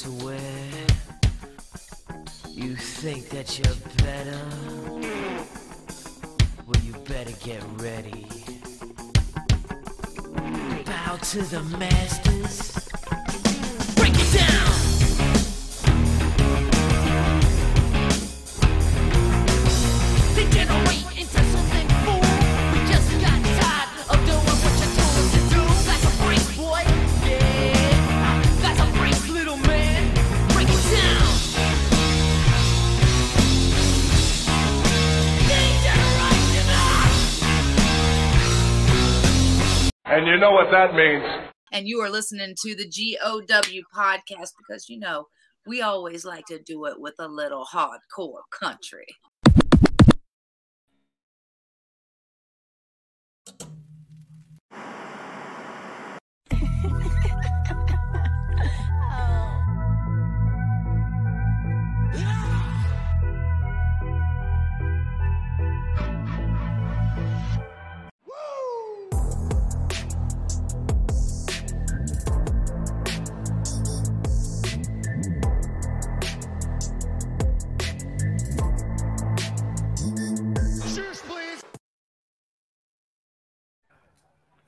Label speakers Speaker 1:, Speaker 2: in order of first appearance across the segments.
Speaker 1: to where you think that you're better. Well, you better get ready. Bow to the masters. You
Speaker 2: know what that means.
Speaker 3: and you are listening to the GOW podcast because you know we always like to do it with a little hardcore country.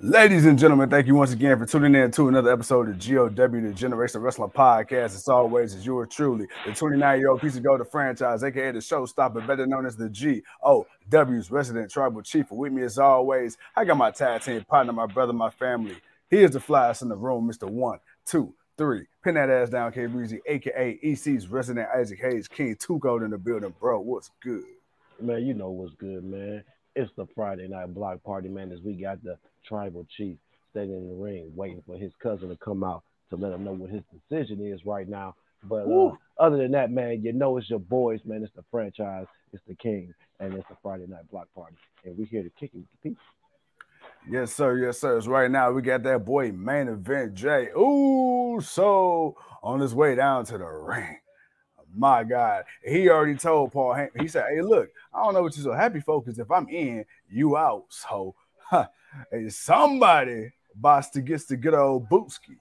Speaker 4: Ladies and gentlemen, thank you once again for tuning in to another episode of GOW, the Generation Wrestling Podcast. As always, is yours truly, the 29 year old piece of gold of franchise, aka the showstopper, better known as the GOW's resident tribal chief. With me, as always, I got my tag team partner, my brother, my family. He is the flyest in the room, Mr. One, Two, Three. Pin that ass down, K Breezy, aka EC's resident Isaac Hayes King. Two gold in the building, bro. What's good?
Speaker 5: Man, you know what's good, man. It's the Friday night block party, man, as we got the tribal chief standing in the ring waiting for his cousin to come out to let him know what his decision is right now. But uh, other than that, man, you know it's your boys, man. It's the franchise, it's the king, and it's the Friday night block party. And we're here to kick it with the people.
Speaker 4: Yes, sir. Yes, sir. So right now we got that boy main event Jay. Ooh, so on his way down to the ring. My God, he already told Paul. Heyman, he said, "Hey, look, I don't know what you're so happy for, because if I'm in, you out. So, huh, hey, somebody boss to gets to good old Bootski.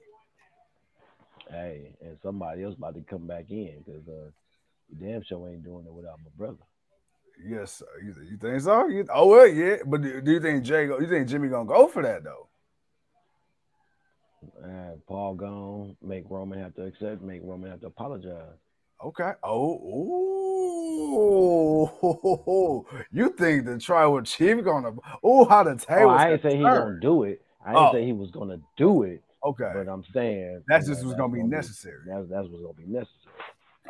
Speaker 5: Hey, and somebody else about to come back in because uh, damn show ain't doing it without my brother.
Speaker 4: Yes, sir. You, you think so? You, oh well, yeah. But do, do you think Jay? Go, you think Jimmy gonna go for that though?
Speaker 5: Uh, Paul gone, make Roman have to accept, make Roman have to apologize.
Speaker 4: Okay. Oh, ooh. you think the tribal chief gonna? Oh, how the
Speaker 5: Oh. I didn't say he gonna do it. I didn't
Speaker 4: Oh.
Speaker 5: say he was gonna do it,
Speaker 4: Okay,
Speaker 5: but I'm saying
Speaker 4: that's just
Speaker 5: know,
Speaker 4: what's gonna be
Speaker 5: gonna
Speaker 4: necessary.
Speaker 5: That's that's what's gonna be necessary.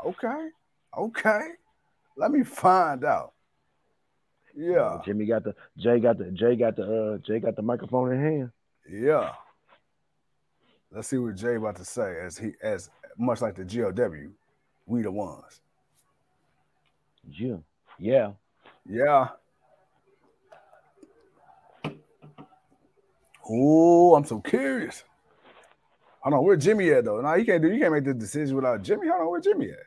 Speaker 4: Okay, okay. Let me find out. Yeah,
Speaker 5: Jimmy got the Jay got the Jay got the uh Jay got the microphone in hand.
Speaker 4: yeah. Let's see what Jay about to say. As he, as much like the GOW, we the ones.
Speaker 5: Yeah, yeah.
Speaker 4: Yeah. Oh, I'm so curious. Hold on, where Jimmy at though? No, you can't do. You can't make the decision without Jimmy. Hold on, where Jimmy at?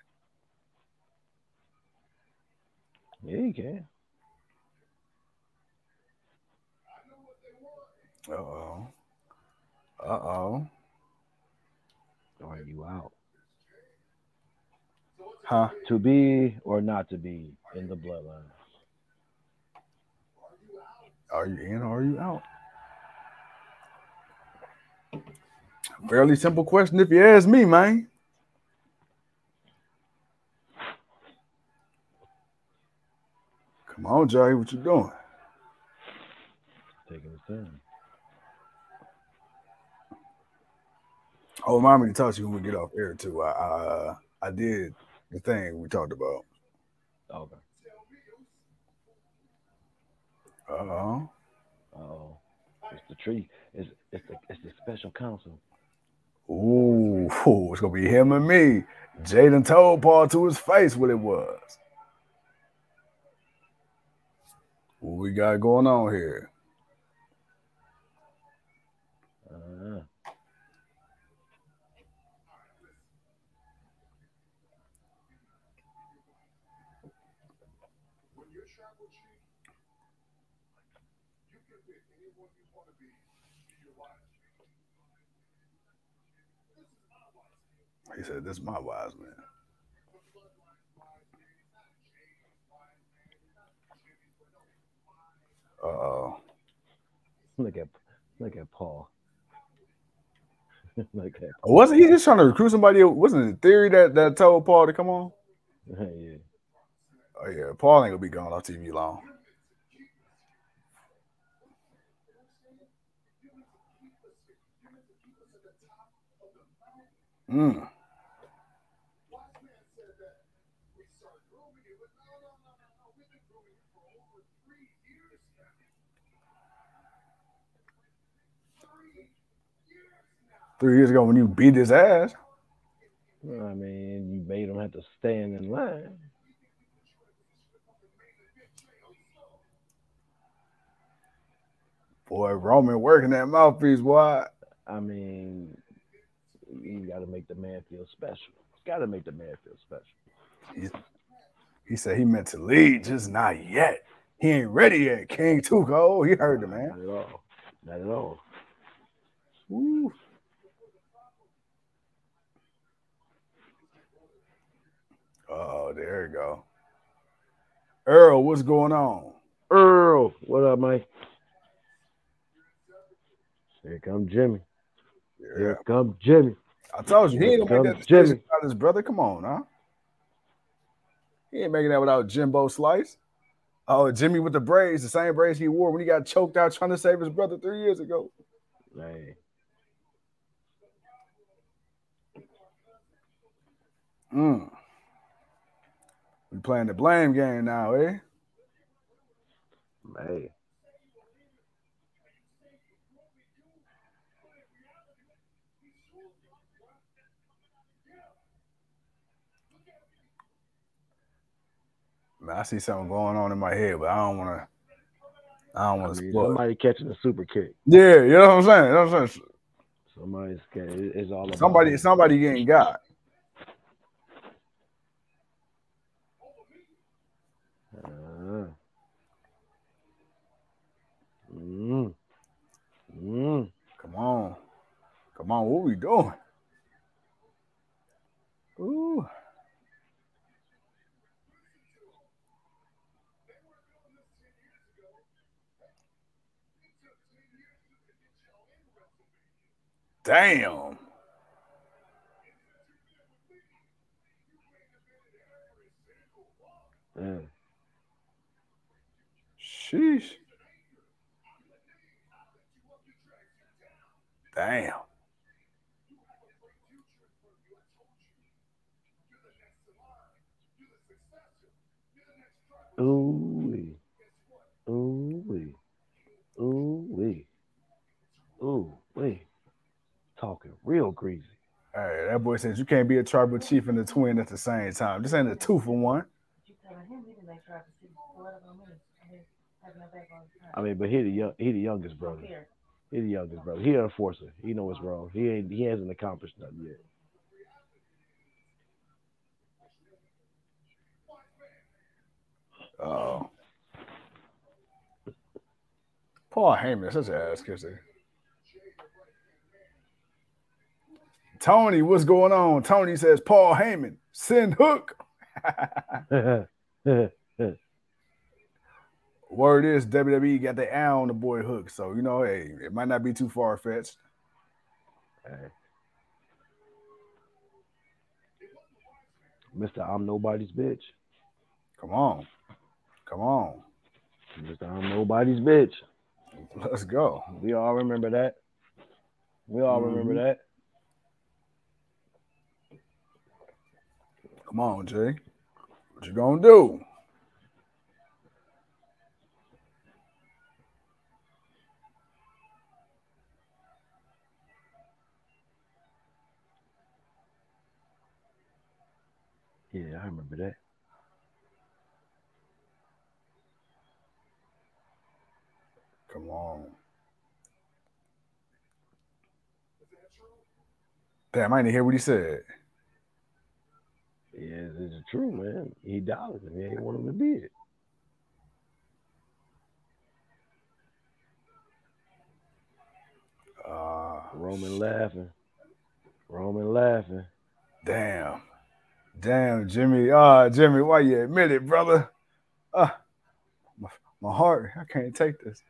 Speaker 5: Yeah, you can.
Speaker 4: Uh oh. Uh oh.
Speaker 5: Are you out?
Speaker 4: Huh?
Speaker 5: To be or not to be in the bloodline.
Speaker 4: Are you in or are you out? Fairly simple question if you ask me, man. Come on, Jerry, what you doing?
Speaker 5: Taking his time.
Speaker 4: Oh, remind me to talk to you when we get off air too. I uh, I did the thing we talked about.
Speaker 5: Okay. Uh-huh.
Speaker 4: Uh-oh.
Speaker 5: Oh, it's the tree. It's it's the it's the special counsel.
Speaker 4: Ooh, ooh, it's gonna be him and me. Jaden told Paul to his face what it was. What we got going on here?
Speaker 5: Uh,
Speaker 4: He said, "This is my wise man." Uh oh.
Speaker 5: Look at look at Paul. look at
Speaker 4: Wasn't he just trying to recruit somebody? Wasn't it theory that, that told Paul to come on?
Speaker 5: yeah.
Speaker 4: Oh yeah, Paul ain't gonna be gone off TV long. Mm. Three years ago when you beat his ass.
Speaker 5: I mean, you made him have to stand in line.
Speaker 4: Boy, Roman working that mouthpiece, boy.
Speaker 5: I mean, you got to make the man feel special. Got to make the man feel special.
Speaker 4: He said he meant to lead, just not yet. He ain't ready yet. King Tuco. He heard the man.
Speaker 5: Not at all. Not at all.
Speaker 4: Woo. Oh, there you go. Earl, what's going on?
Speaker 5: Earl, what up, Mike? Here come Jimmy.
Speaker 4: Yeah.
Speaker 5: Here come Jimmy.
Speaker 4: I told you he ain't gonna make that
Speaker 5: Jimmy.
Speaker 4: without his brother. Come on, huh? He ain't making that without Jimbo Slice. Oh, Jimmy with the braids, the same braids he wore when he got choked out trying to save his brother three years ago.
Speaker 5: Hey,
Speaker 4: Mm. We playing the blame game now, eh?
Speaker 5: hey.
Speaker 4: Man, I see something going on in my head, but I don't want to. I don't want to
Speaker 5: mean, somebody catching a super kick.
Speaker 4: Yeah, you know what I'm saying. You know what I'm saying.
Speaker 5: Somebody's getting, it's all about
Speaker 4: Somebody, somebody getting got.
Speaker 5: Uh, mm, mm.
Speaker 4: Come on, come on. What we doing? Ooh. Damn.
Speaker 5: Yeah.
Speaker 4: Sheesh. Damn.
Speaker 5: Ooh wee. Ooh wee. Ooh wee. Ooh wee. Talking real greasy.
Speaker 4: Hey, that boy says you can't be a tribal chief and a twin at the same time. This ain't a two for one.
Speaker 5: I mean, but he the young, he the youngest brother. He the youngest brother. He an enforcer. He know what's wrong. He ain't he hasn't accomplished nothing yet.
Speaker 4: Oh. Paul Heyman, such an ass kisser. Tony, what's going on? Tony says Paul Heyman, send hook. Word is WWE got the eye on the boy hook, so you know, hey, it might not be too far fetched.
Speaker 5: Hey. Mister, I'm nobody's bitch.
Speaker 4: Come on, come on,
Speaker 5: Mister, I'm nobody's bitch.
Speaker 4: let's go.
Speaker 5: We all remember that. We all mm-hmm. remember that.
Speaker 4: Come on, Jay. What you gonna do?
Speaker 5: Yeah, I remember that.
Speaker 4: Come on. Damn, I didn't hear what he said.
Speaker 5: Yeah, it's true, man. He doubted him. He ain't want him to be it.
Speaker 4: Uh,
Speaker 5: Roman laughing. Roman laughing.
Speaker 4: Damn. Damn, Jimmy. Ah, Jimmy, why you admit it, brother? Ah, my, my heart. I can't take this.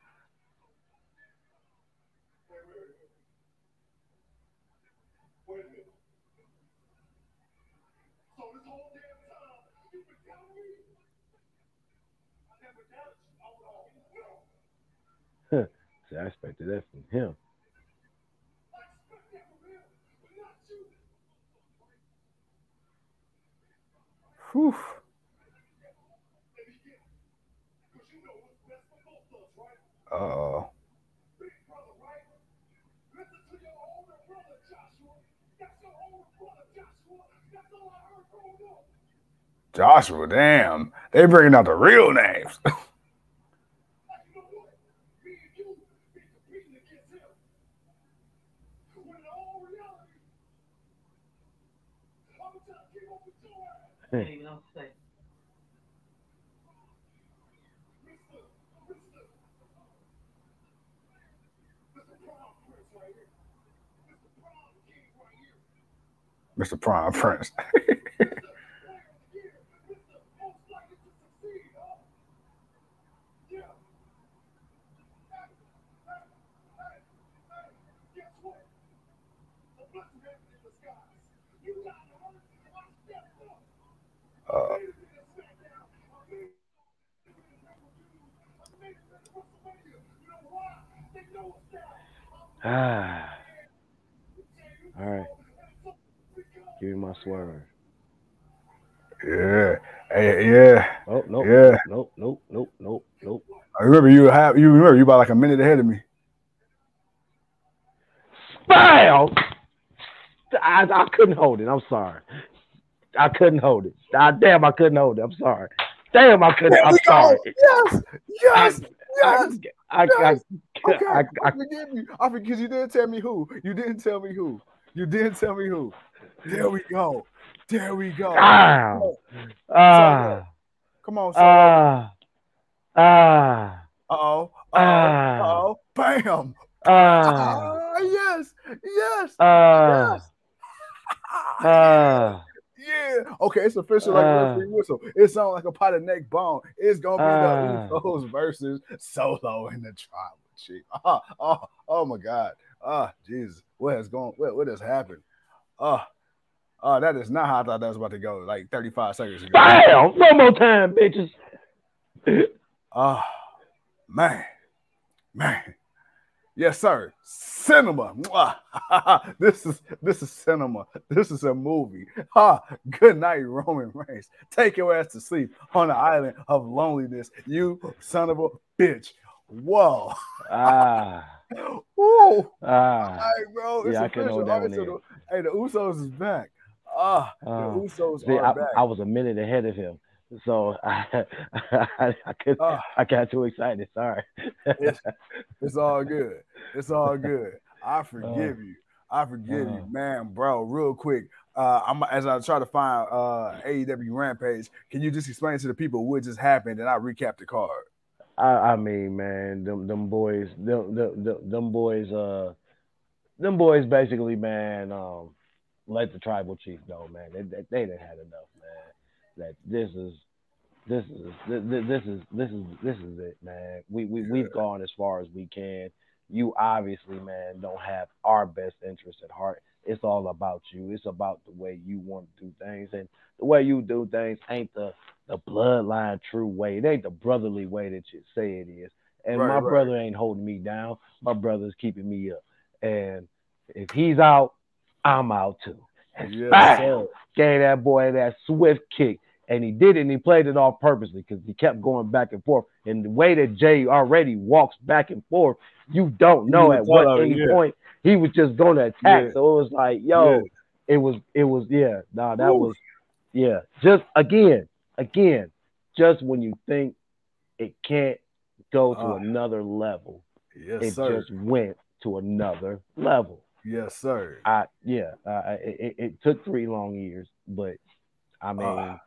Speaker 5: See, I expected that from him.
Speaker 4: Whew. Uh-oh. Joshua, damn. They bringing out the real names. Mr. Prime Prince.
Speaker 5: Ah. All right. Give me my swerve.
Speaker 4: yeah. Hey, yeah.
Speaker 5: Oh, nope.
Speaker 4: Yeah.
Speaker 5: Nope, nope, nope, nope, nope.
Speaker 4: I remember you have you remember you about like a minute ahead of me.
Speaker 5: Bam! I, I couldn't hold it. I'm sorry. I couldn't hold it. Ah, damn, I couldn't hold it. I'm sorry. Damn, I couldn't. I'm sorry.
Speaker 4: Yes, yes,
Speaker 5: I,
Speaker 4: yes.
Speaker 5: I, I,
Speaker 4: yes.
Speaker 5: I,
Speaker 4: Okay,
Speaker 5: I,
Speaker 4: I,
Speaker 5: I,
Speaker 4: forgive you. I forgive you. Didn't tell me who. You didn't tell me who. You didn't tell me who. There we go. There we go.
Speaker 5: ah, ah,
Speaker 4: Come on,
Speaker 5: ah, ah,
Speaker 4: Uh oh. Uh oh. Bam.
Speaker 5: ah,
Speaker 4: Ah, yes. Yes.
Speaker 5: ah,
Speaker 4: Yes.
Speaker 5: ah.
Speaker 4: Yeah. Okay, it's official like
Speaker 5: Uh.
Speaker 4: referee whistle. It sounds like a pot of neck bone. It's gonna be
Speaker 5: Uh.
Speaker 4: the Usos versus Solo in the tribal chief. Oh, oh, oh my God. Ah, Jesus. What has gone? What, what has happened? Ah, uh, that is not how I thought that was about to go. Like 35 seconds ago.
Speaker 5: Bam! No more time, bitches.
Speaker 4: Ah, man, man. Yes, sir. Cinema. This is this is cinema. This is a movie. Ha! Good night, Roman Reigns. Take your ass to sleep on the island of loneliness. You son of a bitch. Whoa.
Speaker 5: Ah,
Speaker 4: Whoa.
Speaker 5: ah,
Speaker 4: All right, bro. It's
Speaker 5: Yeah, I couldn't hold that one
Speaker 4: so
Speaker 5: in.
Speaker 4: the- hey, the Usos is back. Ah,
Speaker 5: ah.
Speaker 4: the Usos
Speaker 5: See,
Speaker 4: are
Speaker 5: I,
Speaker 4: back.
Speaker 5: I was a minute ahead of him, so I, I, I could,
Speaker 4: Ah.
Speaker 5: I got too excited. Sorry.
Speaker 4: It's all good. It's all good. I
Speaker 5: Uh.
Speaker 4: forgive you. I forgive you,
Speaker 5: Uh.
Speaker 4: man, bro. Real quick, uh, I'm as I try to find uh AEW Rampage. Can you just explain to the people what just happened, and I recap the card?
Speaker 5: I, I mean, man, them them boys, them, them, them, them boys, uh, them boys basically, man, um, let the tribal chief know, man, they, they, they didn't had enough, man. That this is, this is, this, this is, this is, this is it, man. We we we've gone as far as we can. You obviously, man, don't have our best interest at heart. It's all about you. It's about the way you want to do things, and the way you do things ain't the the bloodline true way. It ain't the brotherly way that you say it is. And
Speaker 4: Right,
Speaker 5: my
Speaker 4: right.
Speaker 5: brother ain't holding me down. My brother's keeping me up. And if he's out, I'm out too. And
Speaker 4: Yes,
Speaker 5: bam, gave that boy that swift kick. And he did it and he played it off purposely because he kept going back and forth. And the way that Jay already walks back and forth, you don't know at what any
Speaker 4: yeah.
Speaker 5: point he was just going to attack.
Speaker 4: Yeah.
Speaker 5: So it was like, yo,
Speaker 4: Yeah.
Speaker 5: it was, it was, yeah, nah, that
Speaker 4: Woo.
Speaker 5: was, yeah. Just again, again, just when you think it can't go to
Speaker 4: Ah.
Speaker 5: another level,
Speaker 4: Yes,
Speaker 5: it
Speaker 4: sir.
Speaker 5: just went to another level.
Speaker 4: Yes, sir.
Speaker 5: I yeah, uh, it, it, took three long years, but I mean,
Speaker 4: Ah.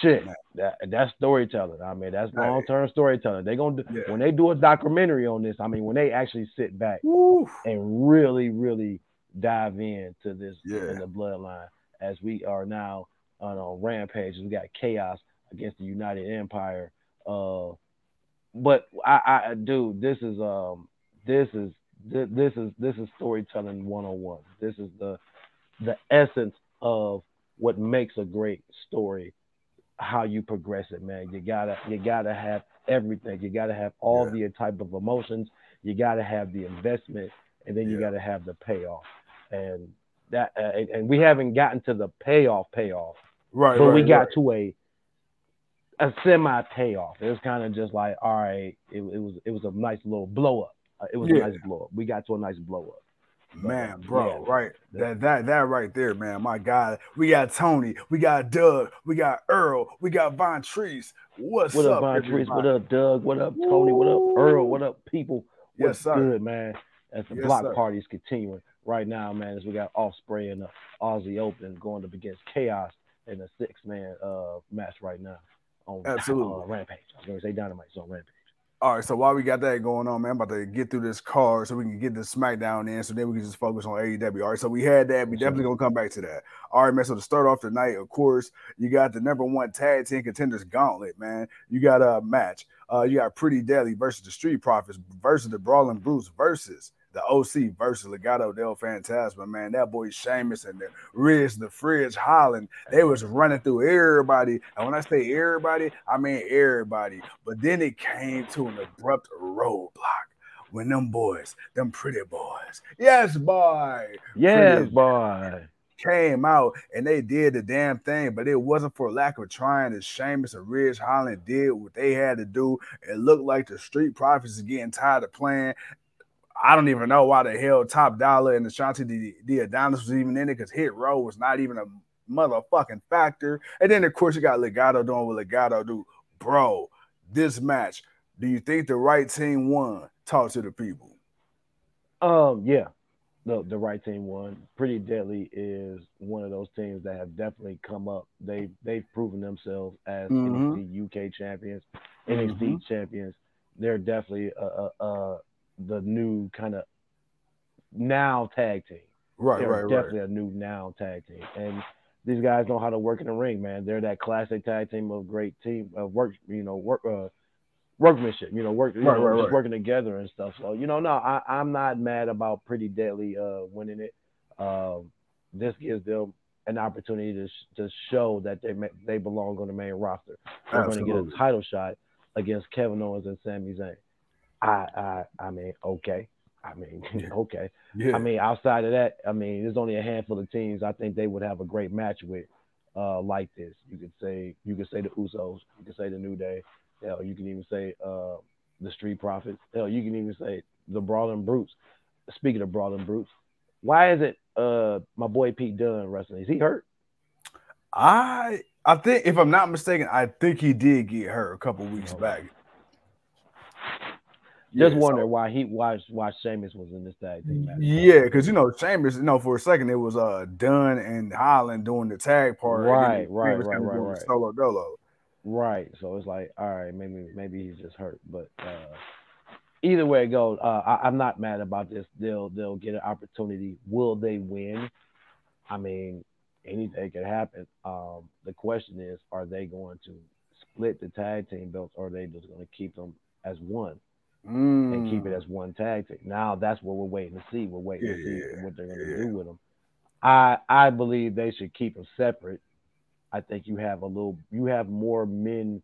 Speaker 5: shit,
Speaker 4: Man.
Speaker 5: that that's storytelling. I mean, that's long term storytelling. They gonna do,
Speaker 4: Yeah.
Speaker 5: when they do a documentary on this. I mean, when they actually sit back
Speaker 4: Woo.
Speaker 5: and really, really dive into this
Speaker 4: Yeah.
Speaker 5: in the bloodline. as we are now on a rampage. We got chaos against the United Empire. Uh, but I, I, dude, this is um, this is this, this is this is storytelling 101. This is the the essence of what makes a great story. How you progress it, man. You gotta you gotta have everything. You gotta have all
Speaker 4: Yeah.
Speaker 5: the type of emotions. You gotta have the investment, and then you
Speaker 4: Yeah.
Speaker 5: gotta have the payoff. And that uh, and, and we haven't gotten to the payoff payoff
Speaker 4: Right,
Speaker 5: but
Speaker 4: right,
Speaker 5: we got
Speaker 4: right.
Speaker 5: to a a semi payoff. It was kind of just like, all right, it, it was it was a nice little blow up. Uh, it was
Speaker 4: Yeah.
Speaker 5: a nice blow up. We got to a nice blow up.
Speaker 4: Man, bro,
Speaker 5: Yeah.
Speaker 4: right? That that that right there, man. My God, we got Tony, we got Doug, we got Earl, we got Von Treese. What's
Speaker 5: What up, Von Treese? What up, Doug? What up, Tony? What up, Earl? What up, people?
Speaker 4: Yes,
Speaker 5: What's
Speaker 4: sir.
Speaker 5: good, man? As the
Speaker 4: Yes,
Speaker 5: block
Speaker 4: sir.
Speaker 5: party is continuing right now, man, as we got Ospreay and the Aussie Open going up against Chaos in a six man uh match right now on
Speaker 4: Absolutely.
Speaker 5: uh, Rampage. I was gonna say Dynamite, it's on Rampage.
Speaker 4: All right, so while we got that going on, man, I'm about to get through this card so we can get the SmackDown in, so then we can just focus on AEW. All right, so we had that. We definitely gonna come back to that. All right, man. So to start off tonight, of course, you got the number one tag team contenders gauntlet, man. You got a match. Uh, you got Pretty Deadly versus the Street Profits versus the Brawling Brutes versus the OC versus Legado del Fantasma, man. That boy Sheamus and the Riz, the Fridge Holland, they was running through everybody. And when I say everybody, I mean everybody. But then it came to an abrupt roadblock when them boys, them pretty boys, yes, boy,
Speaker 5: Yes, boy.
Speaker 4: came out and they did the damn thing, but it wasn't for lack of trying. As Sheamus and Ridge Holland did what they had to do. It looked like the Street Profits is getting tired of playing. I don't even know why the hell Top Dolla and Ashante the, the Adonis was even in it because Hit Row was not even a motherfucking factor. And then of course you got Legado doing what Legado do, bro. This match, do you think the right team won? Talk to the people.
Speaker 5: Um, yeah, the the right team won. Pretty Deadly is one of those teams that have definitely come up. They they've proven themselves as
Speaker 4: Mhm.
Speaker 5: NXT UK champions, NXT
Speaker 4: Mhm.
Speaker 5: champions. They're definitely a, uh, uh the new kind of now tag team.
Speaker 4: Right,
Speaker 5: They're
Speaker 4: right, right.
Speaker 5: definitely a new now tag team, and these guys know how to work in the ring, man. They're that classic tag team of great team of work, you know, work uh, workmanship, you know, work, you
Speaker 4: Right,
Speaker 5: know,
Speaker 4: right,
Speaker 5: just
Speaker 4: right.
Speaker 5: working together and stuff. So you know, no, I, I'm not mad about Pretty Deadly uh, winning it. Um, this gives them an opportunity to sh- to show that they ma- they belong on the main roster. They're going to get a title shot against Kevin Owens and Sami Zayn. I I I mean, okay. I mean, okay.
Speaker 4: Yeah.
Speaker 5: I mean, outside of that, I mean, there's only a handful of teams I think they would have a great match with, uh, like this. You could say you could say the Usos, you could say the New Day, hell, you can even say uh, the Street Profits, hell, you can even say the Brawling Brutes. Speaking of Brawling Brutes, why is it uh my boy Pete Dunne wrestling? Is he hurt?
Speaker 4: I I think if I'm not mistaken, I think he did get hurt a couple weeks
Speaker 5: Okay.
Speaker 4: back.
Speaker 5: Just
Speaker 4: Yeah,
Speaker 5: wonder
Speaker 4: so-
Speaker 5: why he why why Sheamus was in this tag team match.
Speaker 4: yeah, because you know Chambers, you know, for a second it was uh Dunne and Holland doing the tag part,
Speaker 5: Right, right, right, right, right.
Speaker 4: Solo dolo.
Speaker 5: Right. So it's like, all right, maybe maybe he's just hurt. But uh, either way it goes, uh, I, I'm not mad about this. They'll they'll get an opportunity. Will they win? I mean, anything could happen. Um, the question is, are they going to split the tag team belts, or are they just going to keep them as one and keep it
Speaker 4: Mm,
Speaker 5: as one tag team? Now that's what we're waiting to see. We're waiting to see
Speaker 4: Yeah,
Speaker 5: what they're going to
Speaker 4: yeah.
Speaker 5: do with them. I I believe they should keep them separate. I think you have a little, you have more men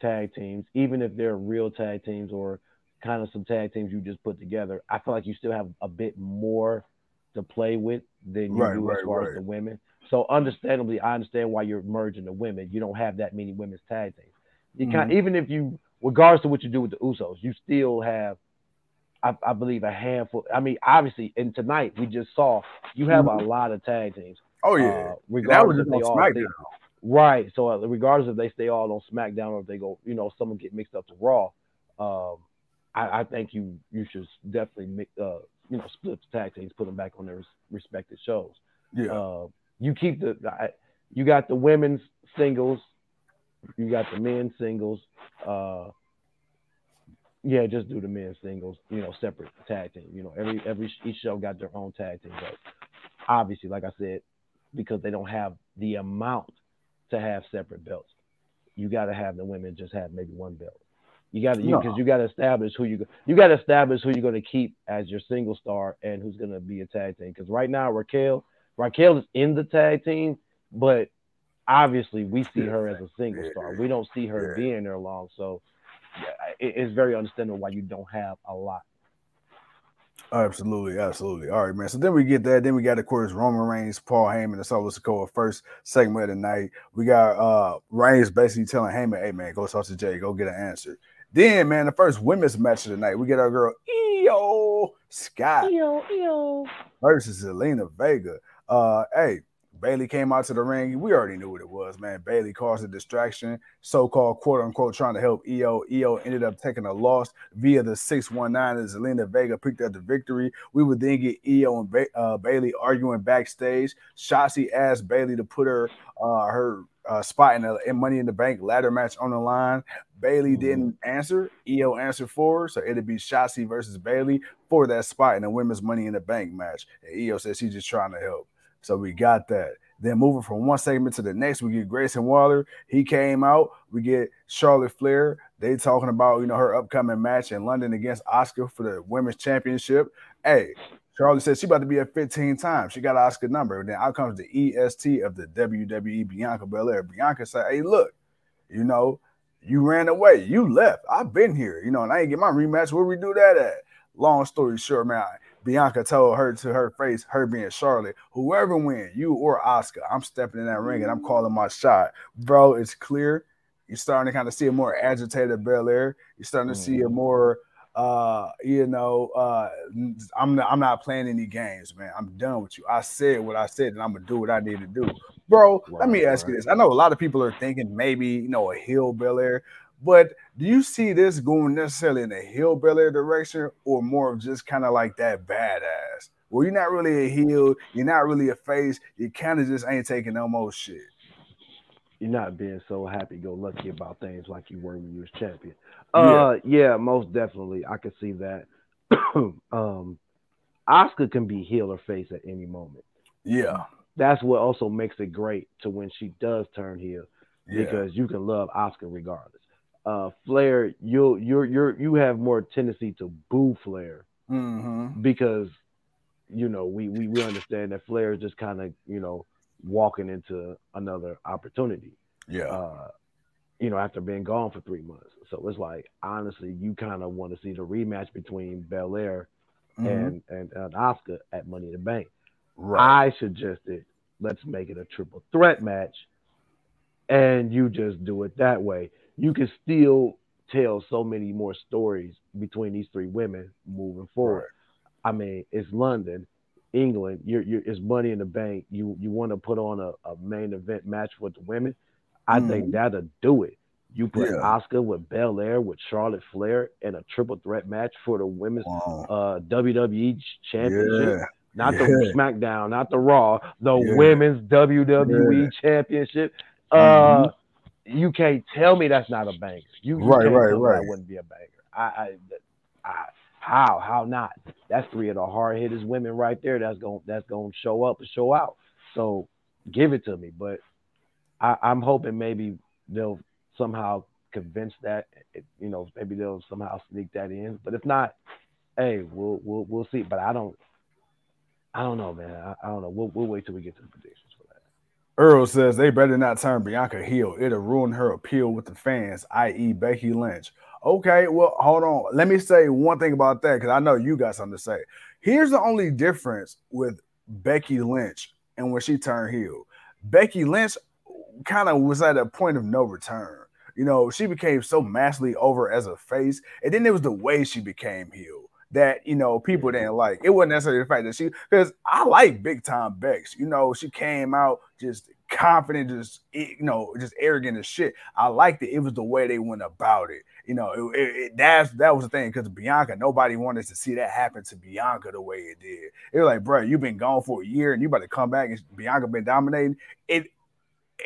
Speaker 5: tag teams, even if they're real tag teams or kind of some tag teams you just put together. I feel like you still have a bit more to play with than you
Speaker 4: Right,
Speaker 5: do
Speaker 4: right,
Speaker 5: as far
Speaker 4: right.
Speaker 5: as the women. So understandably, I understand why you're merging the women. You don't have that many women's tag teams. You
Speaker 4: Mm-hmm.
Speaker 5: kind, even if you, regardless of what you do with the Usos, you still have. I, I believe a handful. I mean, obviously, and tonight we just saw you have a lot of tag teams.
Speaker 4: oh yeah,
Speaker 5: Uh,
Speaker 4: And that was
Speaker 5: regardless if
Speaker 4: on
Speaker 5: they all stay, right. So uh, regardless if they stay all on SmackDown or if they go, you know, someone get mixed up to Raw, um, I, I think you you should definitely mix, uh, you know, split the tag teams, put them back on their res- respective shows.
Speaker 4: Yeah,
Speaker 5: Uh, you keep the, I- you got the women's singles, you got the men's singles. Uh, yeah, just do the men's singles, you know, separate tag team. You know, every every each show got their own tag team. But obviously, like I said, because they don't have the amount to have separate belts. You got to have the women just have maybe one belt. You got to you
Speaker 4: No.
Speaker 5: because you got to establish who you go, you got to establish who you're going to keep as your single star and who's going to be a tag team. Because right now Raquel Raquel is in the tag team, but obviously we see her as a single star. We don't see her
Speaker 4: Yeah.
Speaker 5: being there long, so it's very understandable why you don't have a lot.
Speaker 4: Absolutely, absolutely. All right, man. So then we get that. Then we got, of course, Roman Reigns, Paul Heyman, and Solo Sikoa. First segment of the night. We got uh Reigns basically telling Heyman, "Hey, man, go talk to Jay. Go get an answer." Then, man, the first women's match of the night. We get our girl Iyo Sky versus Zelina Vega. Uh, hey, Bayley came out to the ring. We already knew what it was, man. Bayley caused a distraction, so-called quote unquote trying to help Iyo. Iyo ended up taking a loss via the 619 as Zelina Vega picked up the victory. We would then get Iyo and ba- uh, Bayley arguing backstage. Shotzi asked Bayley to put her uh, her uh, spot in the in Money in the Bank ladder match on the line. Bayley
Speaker 5: Mhm.
Speaker 4: didn't answer. Iyo answered for her, so it'd be Shotzi versus Bayley for that spot in the women's Money in the Bank match. And Iyo said she's just trying to help. So we got that. Then moving from one segment to the next, we get Grayson Waller. He came out. We get Charlotte Flair. They talking about you know her upcoming match in London against Asuka for the women's championship. Hey, Charlotte said she about to be at 15 times. She got an Oscar number. And Then out comes the EST of the WWE, Bianca Belair. Bianca said, "Hey, look, you know, you ran away. You left. I've been here. You know, and I ain't get my rematch. Where we do that at?" Long story short, man. Bianca told her to her face, her being Charlotte, whoever win, you or Asuka, I'm stepping in that ring and I'm calling my shot. Bro, it's clear. You're starting to kind of see a more agitated Belair. You're starting to see a more uh, you know, uh I'm not, I'm not playing any games, man. I'm done with you. I said what I said, and I'm gonna do what I need to do. Bro, let me
Speaker 5: Right,
Speaker 4: ask you this. I know a lot of people are thinking maybe you know a heel Belair, but do you see this going necessarily in a Belair direction or more of just kind of like that badass? Well, you're not really a heel, you're not really a face, you kind of just ain't taking no more shit.
Speaker 5: You're not being so happy go lucky about things like you were when you was champion.
Speaker 4: Yeah.
Speaker 5: Uh yeah, most definitely. I can see that. um Asuka can be heel or face at any moment.
Speaker 4: Yeah,
Speaker 5: That's what also makes it great to when she does turn heel
Speaker 4: yeah,
Speaker 5: because you can love Asuka regardless. Uh Flair, you'll you're you're you have more tendency to boo Flair
Speaker 4: mm-hmm.
Speaker 5: because you know we we, we understand that Flair is just kind of you know walking into another opportunity.
Speaker 4: yeah,
Speaker 5: Uh, you know, after being gone for three months, so it's like honestly, you kind of want to see the rematch between Belair
Speaker 4: mhm.
Speaker 5: and, and and Asuka at Money in the Bank.
Speaker 4: right,
Speaker 5: I suggested let's make it a triple threat match, and you just do it that way. You can still tell so many more stories between these three women moving forward. I mean, it's London, England. You're, you're it's Money in the Bank. You you want to put on a, a main event match with the women? I think that'll do it. You put
Speaker 4: Yeah.
Speaker 5: Asuka with Belair with Charlotte Flair in a triple threat match for the women's
Speaker 4: Wow.
Speaker 5: uh, WWE Championship,
Speaker 4: Yeah,
Speaker 5: not
Speaker 4: Yeah.
Speaker 5: the SmackDown, not the Raw, the. Women's WWE Championship. Uh, you can't tell me that's not a banger. You, you
Speaker 4: Right, right, right.
Speaker 5: That wouldn't be a banger. I, I, I, how, how not? That's three of the hard hitters women right there. That's gonna, that's going to show up and show out. So give it to me. But I, I'm hoping maybe they'll somehow convince that. You know, maybe they'll somehow sneak that in. But if not, hey, we'll, we'll, we'll see. But I don't, I don't know, man. I, I don't know. We'll, we'll wait till we get to the that.
Speaker 4: Earl says they better not turn Bianca heel. It'll ruin her appeal with the fans, i.e., Becky Lynch. Okay, well, hold on. Let me say one thing about that because I know you got something to say. Here's the only difference with Becky Lynch and when she turned heel. Becky Lynch kind of was at a point of no return. You know, she became so massively over as a face, and then it was the way she became heel that you know people didn't like. It wasn't necessarily the fact that she because I like big time Bex. You know, she came out just confident, just eh, you know, just arrogant as shit. I liked it. It was the way they went about it. You know, it, it, it- that's that was the thing because Bianca, nobody wanted to see that happen to Bianca the way it did. It was like, bro, you've been gone for a year and you about to come back and Bianca been dominating. It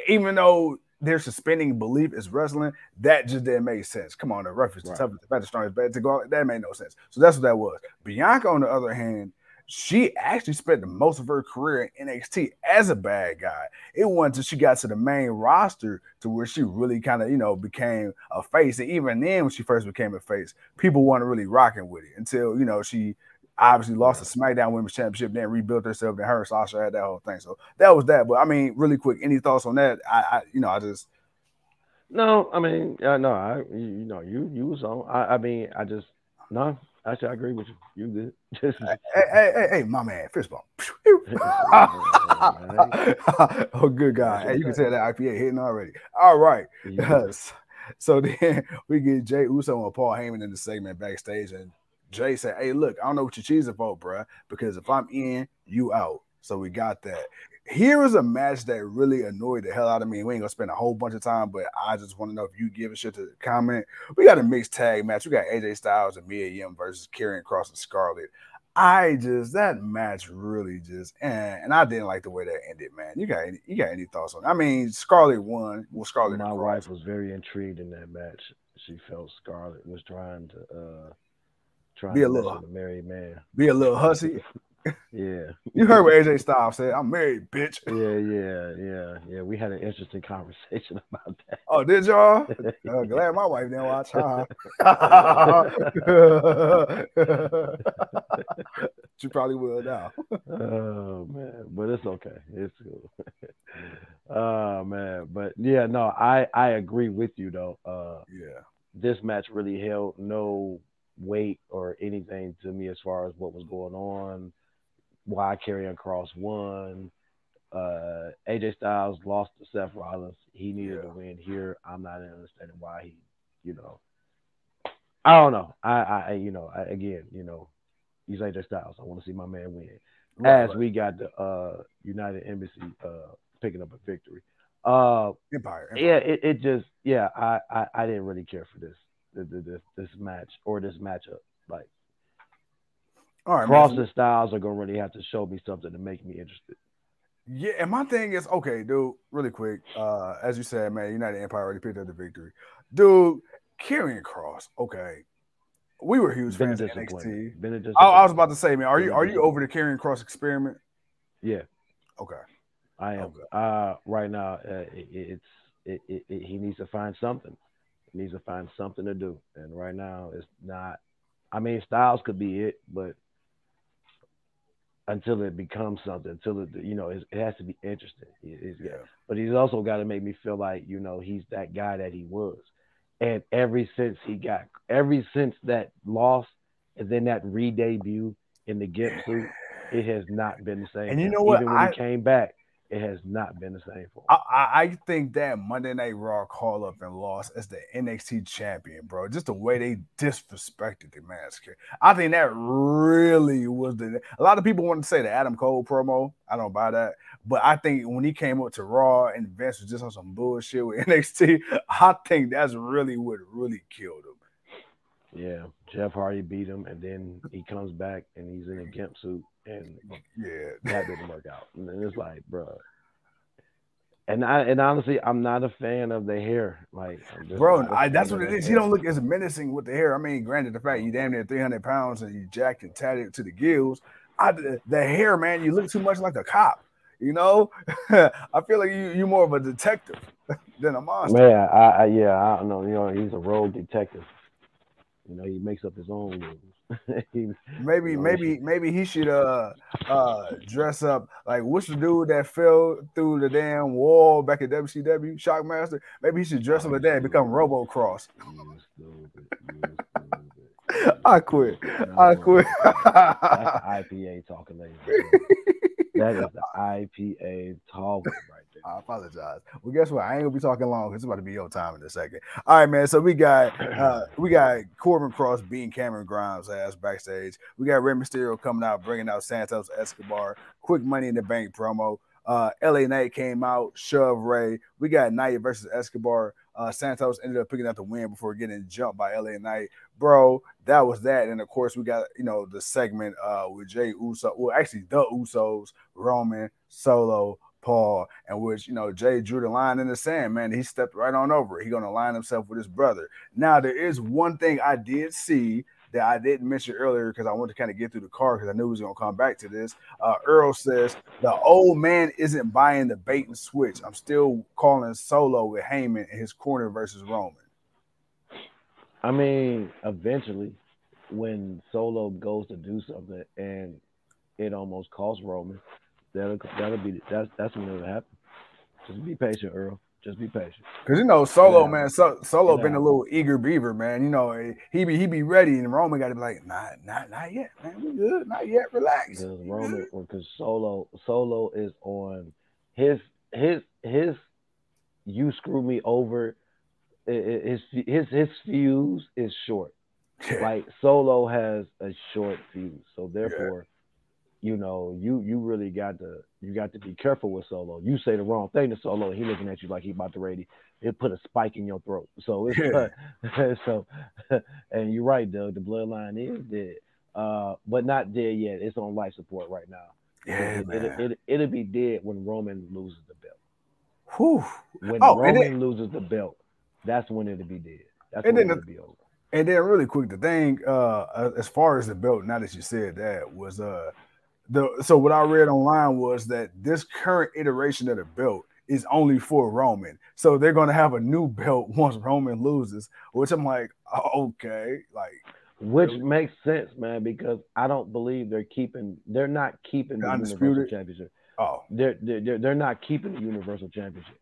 Speaker 4: even though they're suspending belief is wrestling, that just didn't make sense. Come on, the reference,
Speaker 5: Right.
Speaker 4: the toughest, the strongest, better to go. out. That made no sense. So that's what that was. Bianca, on the other hand, she actually spent the most of her career in NXT as a bad guy. It wasn't until she got to the main roster to where she really kind of, you know, became a face. And even then, when she first became a face, people weren't really rocking with it until, you know, she obviously lost the SmackDown Women's Championship, then rebuilt herself, then her Sasha had that whole thing. So that was that. But I mean, really quick, any thoughts on that? I, I you know, I just
Speaker 5: No, I mean, uh, no, I you, you know you you was on. I, I mean, I just no. Actually, I agree with you. You good? Just
Speaker 4: hey, hey, hey, hey, my man, fist bump. oh, good guy. Hey, you can tell that IPA hitting already. All right.
Speaker 5: Yeah.
Speaker 4: So then we get Jay Uso and Paul Heyman in the segment backstage, and Jay said, "Hey, look, I don't know what you're choosing for, bruh, because if I'm in, you out." So we got that. Here is a match that really annoyed the hell out of me. We ain't gonna spend a whole bunch of time, but I just want to know if you give a shit to comment. We got a mixed tag match. We got AJ Styles and Mia Yim versus Karrion Kross and Scarlett. I just that match really just and, and I didn't like the way that ended, man. You got any you got any thoughts on? It? I mean, Scarlett won. Well, Scarlett.
Speaker 5: My wife was very intrigued in that match. She felt Scarlett was trying to uh trying
Speaker 4: Be a little-
Speaker 5: a married man.
Speaker 4: be a little hussy.
Speaker 5: Yeah,
Speaker 4: You heard what AJ Styles said. I'm married, bitch.
Speaker 5: yeah, yeah, yeah, yeah. We had an interesting conversation about that.
Speaker 4: Oh, did y'all? Uh, glad my wife didn't watch. Huh? she probably will now.
Speaker 5: oh man, but it's okay. It's cool. oh man, but yeah, no, I I agree with you though. Uh,
Speaker 4: Yeah.
Speaker 5: this match really held no weight or anything to me as far as what was going on, why Karrion Kross won. Uh, AJ Styles lost to Seth Rollins. He needed
Speaker 4: Yeah.
Speaker 5: to win here. I'm not understanding why he, you know, I don't know. I, I, you know, I, again, you know, he's AJ Styles. I want to see my man win. As we got the uh, United Embassy uh, picking up a victory. Uh,
Speaker 4: Empire. Empire.
Speaker 5: yeah, it, it just yeah, I, I I didn't really care for this th- th- this this match or this matchup. Like
Speaker 4: All right. Kross
Speaker 5: and Styles are gonna really have to show me something to make me interested.
Speaker 4: Yeah, and my thing is okay, dude. Really quick, uh, as you said, man, United Empire already picked up the victory, dude. Karrion Kross, okay. We were huge
Speaker 5: Been
Speaker 4: fans of. NXT.
Speaker 5: Been
Speaker 4: I, I was about to say, man, are you are you over the Karrion Kross experiment?
Speaker 5: Yeah,
Speaker 4: Okay.
Speaker 5: I am.
Speaker 4: Okay.
Speaker 5: Uh, right now, uh, it, it's it, it, it, he needs to find something. Needs to find something to do, and right now it's not. I mean, Styles could be it, but until it becomes something, until it you know, it, it has to be interesting. It-
Speaker 4: Yeah.
Speaker 5: but he's also got to make me feel like you know he's that guy that he was and every since he got every since that loss and then that re-debut in the gimp suit it has not been the same
Speaker 4: And you know what?
Speaker 5: even when
Speaker 4: I-
Speaker 5: he came back it has not been the same for him
Speaker 4: I, I, I think that Monday Night Raw call up and loss as the NXT champion, bro. Just the way they disrespected the mask. I think that really was the. A lot of people want to say the Adam Cole promo. I don't buy that, but I think when he came up to Raw and Vince was just on some bullshit with NXT, I think that's really what really killed him.
Speaker 5: yeah jeff hardy beat him and then he comes back and he's in a gimp suit and
Speaker 4: Yeah,
Speaker 5: that didn't work out and it's like bro and I and honestly, I'm not a fan of the hair. Like,
Speaker 4: bro, I, that's what
Speaker 5: it is.
Speaker 4: it
Speaker 5: the
Speaker 4: is. He
Speaker 5: hair.
Speaker 4: don't look as menacing with the hair. I mean, granted, the fact you damn near 300 pounds and you jacked and tatted to the gills. I, the, the hair, man, you look too much like a cop. You know, I feel like you you more of a detective than a monster.
Speaker 5: Man, I, I yeah, I don't know. You know, he's a rogue detective. You know, he makes up his own rules.
Speaker 4: Maybe, maybe, maybe he should uh uh dress up like what's the dude that fell through the damn wall back at WCW, Shockmaster? Maybe he should dress up like that and become Robo Cross.
Speaker 5: You stupid, you stupid.
Speaker 4: I quit. I quit.
Speaker 5: IPA talking, ladies. That is the IPA talking right.
Speaker 4: I apologize. Well, guess what? I ain't gonna be talking long. It's about to be your time in a second. All right, man. So we got uh we got Corbin Cross beating Cameron Grimes ass backstage. We got Rey Mysterio coming out, bringing out Santos Escobar. Quick Money in the Bank promo. Uh, LA Knight came out, shove Rey. We got Knight versus Escobar. Uh, Santos ended up picking up the win before getting jumped by LA Knight. Bro, that was that. And of course, we got you know the segment uh with Jay Uso. Well, actually, the Usos, Roman, Solo, Paul, and which you know Jay drew the line in the sand, man. He stepped right on over it. He gonna line himself with his brother. Now there is one thing I did see that I didn't mention earlier because I wanted to kind of get through the card because I knew we was gonna come back to this. Uh, Earl says the old man isn't buying the bait and switch. I'm still calling Solo with Heyman in his corner versus Roman.
Speaker 5: I mean, eventually, when Solo goes to do something and it almost costs Roman, that'll that'll be that's that's when it'll happen. Just be patient, Earl. Just be patient.
Speaker 4: Cause you know Solo
Speaker 5: Yeah.
Speaker 4: man, so, Solo
Speaker 5: Yeah.
Speaker 4: been a little eager beaver man. You know eh, he be he be ready, and Roman got to be like, nah, not not yet, man. We good, not yet. Relax.
Speaker 5: Because Roman, because Solo, Solo is on his his his. You screw me over. His his his fuse is short.
Speaker 4: Yeah.
Speaker 5: Like Solo has a short fuse, so therefore, you know, you you really got to you got to be careful with Solo. You say the wrong thing to Solo, he looking at you like he about to ready. It put a spike in your throat. So it's so, and you're right, Doug. The bloodline is dead, uh, but not dead yet. It's on life support right now.
Speaker 4: yeah,
Speaker 5: it,
Speaker 4: man.
Speaker 5: it, it, it'll be dead when Roman loses the belt.
Speaker 4: Whew.
Speaker 5: When
Speaker 4: Oh,
Speaker 5: Roman loses the belt, that's when it'll be dead. That's when
Speaker 4: then
Speaker 5: it'll be over.
Speaker 4: And then really quick, the thing uh as far as the belt, now that you said that, was uh the so what I read online was that this current iteration of the belt is only for Roman. So they're gonna have a new belt once Roman loses, which I'm like, oh, okay, like
Speaker 5: Which
Speaker 4: Really?
Speaker 5: makes sense, man, because I don't believe they're keeping. They're not keeping the Universal Championship.
Speaker 4: oh
Speaker 5: they're they're they're not keeping the Universal Championship.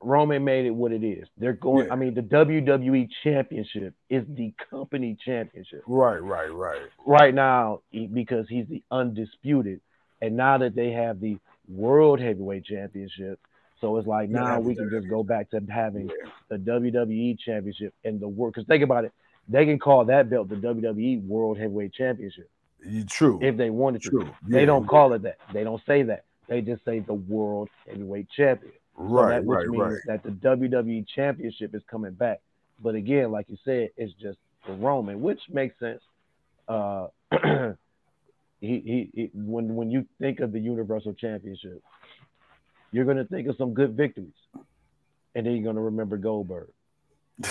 Speaker 5: Roman made it what it is. They're going.
Speaker 4: Yeah.
Speaker 5: I mean, the WWE Championship is the company championship
Speaker 4: right, right, right.
Speaker 5: right now because he's the undisputed, and now that they have the World Heavyweight Championship, so it's like now
Speaker 4: have
Speaker 5: we can just go back to having
Speaker 4: Yeah.
Speaker 5: the WWE Championship and the world. Because think about it, they can call that belt the WWE World Heavyweight Championship
Speaker 4: true.
Speaker 5: if they wanted to.
Speaker 4: true.
Speaker 5: They don't call it that. They don't say that. They just say the World Heavyweight Champion. So
Speaker 4: right,
Speaker 5: that, which
Speaker 4: right,
Speaker 5: means
Speaker 4: right.
Speaker 5: that the WWE Championship is coming back. But again, like you said, it's just for Roman, which makes sense. Uh, he, he, he, when when you think of the Universal Championship, you're gonna think of some good victories, and then you're gonna remember Goldberg,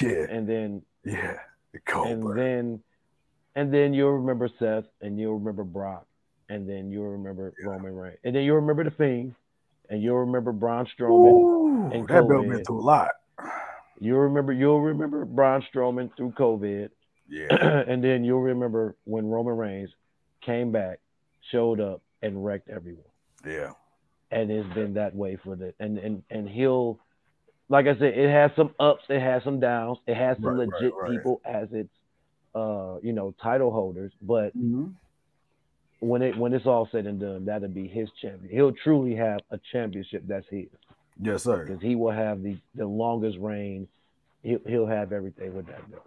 Speaker 4: Yeah,
Speaker 5: and then
Speaker 4: yeah. The
Speaker 5: and then and then you'll remember Seth, and you'll remember Brock, and then you'll remember
Speaker 4: Yeah.
Speaker 5: Roman Reigns, and then you'll remember the Fiend, and you'll remember Braun Strowman.
Speaker 4: Ooh,
Speaker 5: and
Speaker 4: that belt
Speaker 5: COVID.
Speaker 4: been through a lot.
Speaker 5: You'll remember you'll remember Braun Strowman through COVID,
Speaker 4: Yeah,
Speaker 5: and then you'll remember when Roman Reigns came back, showed up, and wrecked everyone.
Speaker 4: yeah.
Speaker 5: And it's been that way for the and and and he'll, like I said, it has some ups, it has some downs, it has some
Speaker 4: Right, right,
Speaker 5: legit
Speaker 4: right.
Speaker 5: people as its, uh, you know, title holders. But
Speaker 4: Mhm.
Speaker 5: When it when it's all said and done, that'll be his champion. He'll truly have a championship that's his
Speaker 4: Yes, sir.
Speaker 5: because he will have the the longest reign. He'll he'll have everything with that belt.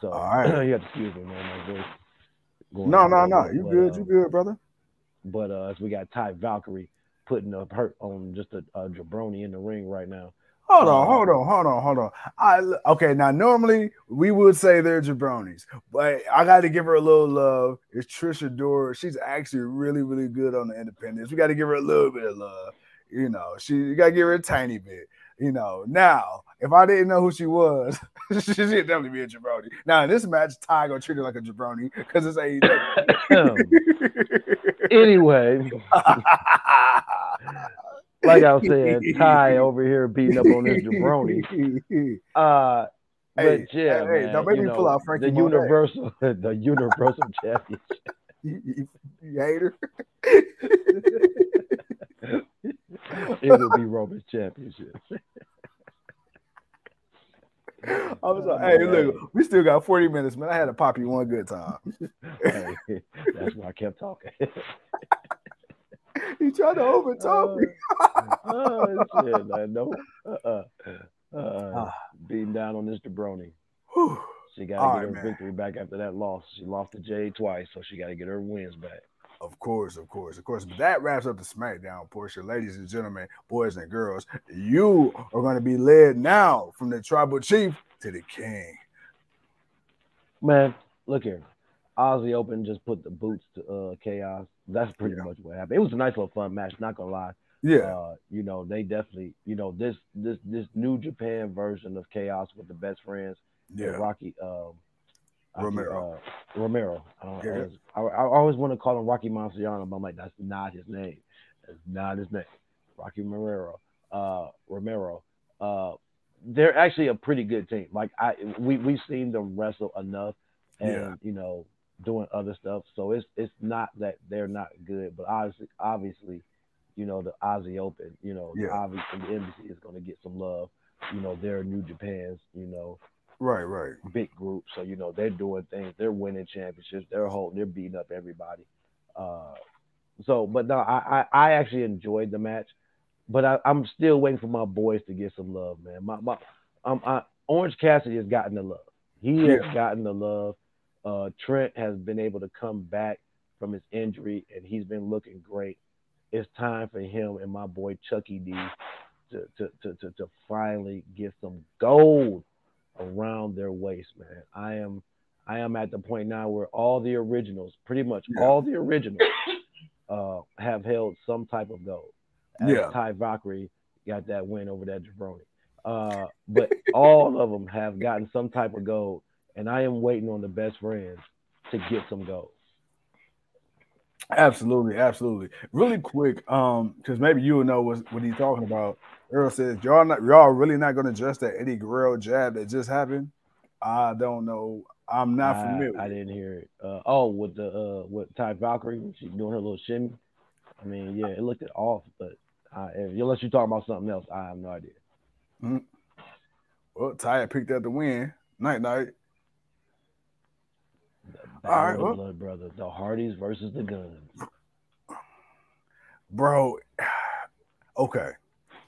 Speaker 5: So
Speaker 4: All right.
Speaker 5: you have to excuse me, man. My voice. going
Speaker 4: No, no, no. You
Speaker 5: but,
Speaker 4: good? You
Speaker 5: um,
Speaker 4: good, brother?
Speaker 5: But uh, as we got Ty Valkyrie putting up hurt on just a, a jabroni in the ring right now.
Speaker 4: Hold on, hold on, hold on, hold on. I okay. Now, normally we would say they're jabronis, but I got to give her a little love. It's Trish Adora. She's actually really, really good on the independents. We got to give her a little bit of love. You know, she you got to give her a tiny bit. You know, now if I didn't know who she was, she'd definitely be a jabroni. Now in this match, Ty gonna treat her like a jabroni because it's AEW.
Speaker 5: anyway, like I was saying, Ty over here beating up on this jabroni. Uh, but yeah,
Speaker 4: hey, hey,
Speaker 5: man,
Speaker 4: don't make me
Speaker 5: know,
Speaker 4: pull out Franky
Speaker 5: the
Speaker 4: Monet.
Speaker 5: universal, the universal championship.
Speaker 4: you, you, you hater.
Speaker 5: It will be Roman's championship.
Speaker 4: I was like, hey, look, we still got 40 minutes, man. I had to pop you one good time.
Speaker 5: Hey, that's why I kept talking.
Speaker 4: He tried to overtalk me.
Speaker 5: oh, shit, man, no, uh-uh. Uh,
Speaker 4: Ah.
Speaker 5: beating down on this jabroni.
Speaker 4: Whew.
Speaker 5: She got to
Speaker 4: right,
Speaker 5: get her
Speaker 4: man.
Speaker 5: victory back after that loss. She lost to Jay twice, so she got to get her wins back.
Speaker 4: Of course, of course, of course. But that wraps up the SmackDown portion. Ladies and gentlemen, boys and girls, you are going to be led now from the tribal chief to the king.
Speaker 5: Man, look here. Aussie Open just put the boots to uh, Chaos. That's pretty
Speaker 4: Yeah.
Speaker 5: much what happened. It was a nice little fun match, not gonna lie.
Speaker 4: Yeah,
Speaker 5: Uh, you know, they definitely, you know, this this this new Japan version of Chaos with the best friends
Speaker 4: yeah,
Speaker 5: Rocky um I
Speaker 4: Romero.
Speaker 5: uh, Romero. I, don't,
Speaker 4: Yeah.
Speaker 5: I, was- I, I always want to call him Rocky Marciano, but I'm like, that's not his name. That's not his name. Rocky Romero. Uh, Romero. Uh, they're actually a pretty good team. Like I, we we've seen them wrestle enough, and
Speaker 4: Yeah.
Speaker 5: you know, doing other stuff. So it's it's not that they're not good, but obviously, obviously, you know, the Aussie Open, you know,
Speaker 4: Yeah.
Speaker 5: obviously the embassy is going to get some love. You know, they're New Japan's, you know,
Speaker 4: Right, right.
Speaker 5: big group. So you know they're doing things. They're winning championships. They're holding. They're beating up everybody. Uh, so, but no, I, I I actually enjoyed the match, but I, I'm still waiting for my boys to get some love, man. My my um I, Orange Cassidy has gotten the love. He has gotten the love. Uh, Trent has been able to come back from his injury, and he's been looking great. It's time for him and my boy Chuckie T to to to to, to finally get some gold around their waist, man. I am I am at the point now where all the originals, pretty much
Speaker 4: Yeah.
Speaker 5: all the originals, uh, have held some type of gold. As
Speaker 4: Yeah.
Speaker 5: Ty Valkyrie got that win over that jabroni. Uh, but all of them have gotten some type of gold, and I am waiting on the best friends to get some goals.
Speaker 4: Absolutely, absolutely. Really quick, um, because maybe you know what, what he's talking about. Earl says, Y'all not y'all really not gonna address that Eddie Guerrero jab that just happened? I don't know. I'm not
Speaker 5: I,
Speaker 4: familiar.
Speaker 5: I didn't hear it. Uh, oh, with the uh, with Ty Valkyrie, she doing her little shimmy. I mean, yeah, it looked it off, but if, unless you're talking about something else, I have no idea.
Speaker 4: Well, Ty picked up the win. Night night.
Speaker 5: The
Speaker 4: All right, well.
Speaker 5: Blood Brothers, the Hardys versus the Gunns.
Speaker 4: Bro. Okay.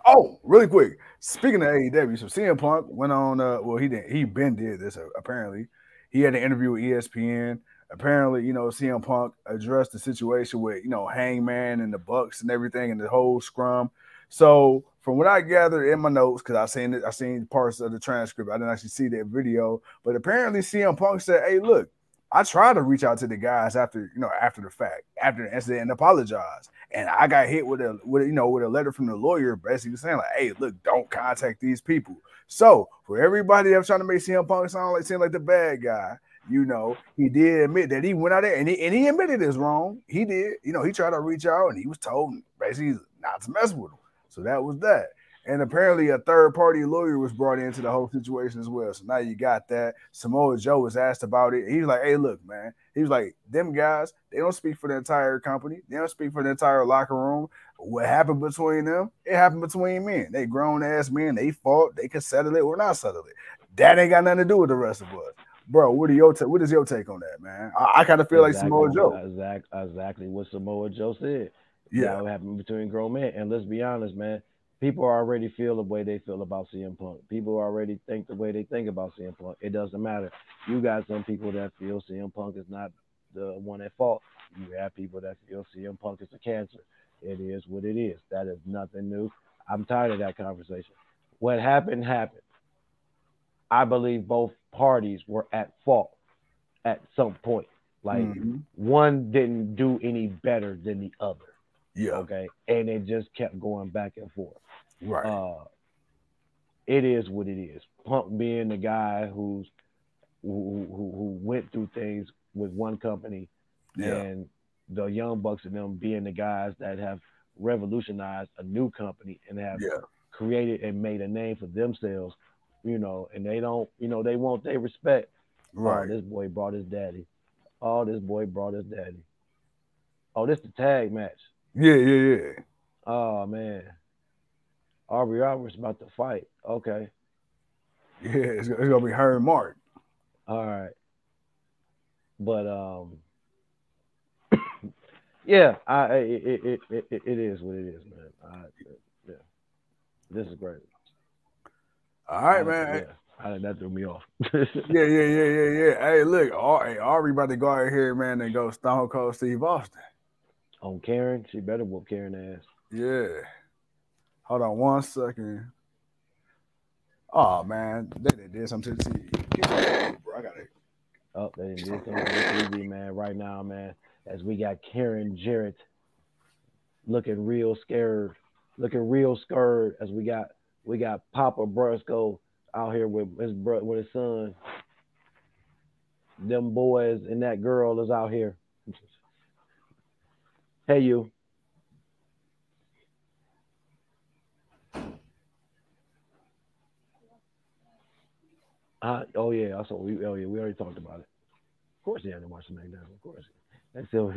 Speaker 4: Oh, really quick. Speaking of AEW, so CM Punk went on uh well he didn't he been did this uh, apparently. He had an interview with ESPN. Apparently, you know, CM Punk addressed the situation with, you know, Hangman and the Bucks and everything and the whole scrum. So from what I gathered in my notes, because I seen it, I seen parts of the transcript. I didn't actually see that video, but apparently CM Punk said, Hey, look, I tried to reach out to the guys after, you know, after the fact, after the incident and apologize. And I got hit with a with a, you know with a letter from the lawyer basically saying, like, hey, look, don't contact these people. So for everybody that's trying to make CM Punk sound like seem like the bad guy, you know, he did admit that he went out there and he and he admitted it's wrong. He did, you know, he tried to reach out and he was told basically not to mess with him. So that was that. And apparently, a third party lawyer was brought into the whole situation as well. So now you got that. Samoa Joe was asked about it. He's like, hey, look, man. He was like, them guys, they don't speak for the entire company. They don't speak for the entire locker room. What happened between them, it happened between men. They grown ass men. They fought. They could settle it or not settle it. That ain't got nothing to do with the rest of us. Bro, what are your ta- what is your take on that, man? I, I kind of feel like Samoa Joe.
Speaker 5: Exact, exactly what Samoa Joe said.
Speaker 4: Yeah.
Speaker 5: That would happen between grown men. And let's be honest, man. People already feel the way they feel about CM Punk. People already think the way they think about CM Punk. It doesn't matter. You got some people that feel CM Punk is not the one at fault. You have people that feel CM Punk is a cancer. It is what it is. That is nothing new. I'm tired of that conversation. What happened happened. I believe both parties were at fault at some point. Like
Speaker 4: Mhm.
Speaker 5: one didn't do any better than the other.
Speaker 4: Yeah,
Speaker 5: Okay. And it just kept going back and forth.
Speaker 4: Right.
Speaker 5: Uh it is what it is. Punk being the guy who's who, who, who went through things with one company
Speaker 4: yeah,
Speaker 5: and the young bucks and them being the guys that have revolutionized a new company and have
Speaker 4: yeah,
Speaker 5: created and made a name for themselves, you know, and they don't, you know, they want their respect.
Speaker 4: right.
Speaker 5: Oh, this boy brought his daddy. Oh, this boy brought his daddy. Oh, this the tag match.
Speaker 4: Yeah, yeah, yeah.
Speaker 5: Oh man. Aubrey Roberts about to fight. Okay.
Speaker 4: Yeah, it's, it's gonna be her and Mark.
Speaker 5: All right. But um yeah, I it it, it it it is what it is, man. I, yeah. This is great.
Speaker 4: All right,
Speaker 5: I-
Speaker 4: man.
Speaker 5: Yeah. I, that threw me off.
Speaker 4: Yeah, yeah, yeah, yeah, yeah. Hey, look, hey, Aubrey about to go out here, man, and go Stone Cold Steve Austin.
Speaker 5: On Karen, she better whoop Karen ass.
Speaker 4: Yeah. Hold on one second. Oh man, they, they did something to the TV. Bro, I got it.
Speaker 5: Oh, they did something on the TV, man, right now, man. As we got Karen Jarrett looking real scared, looking real scared. As we got we got Papa Briscoe out here with his bro with his son. them boys and that girl is out here. Hey, you. Uh, oh yeah, I saw. We, oh yeah, we already talked about it. Of course, he had to watch the SmackDown. Of course, that's still.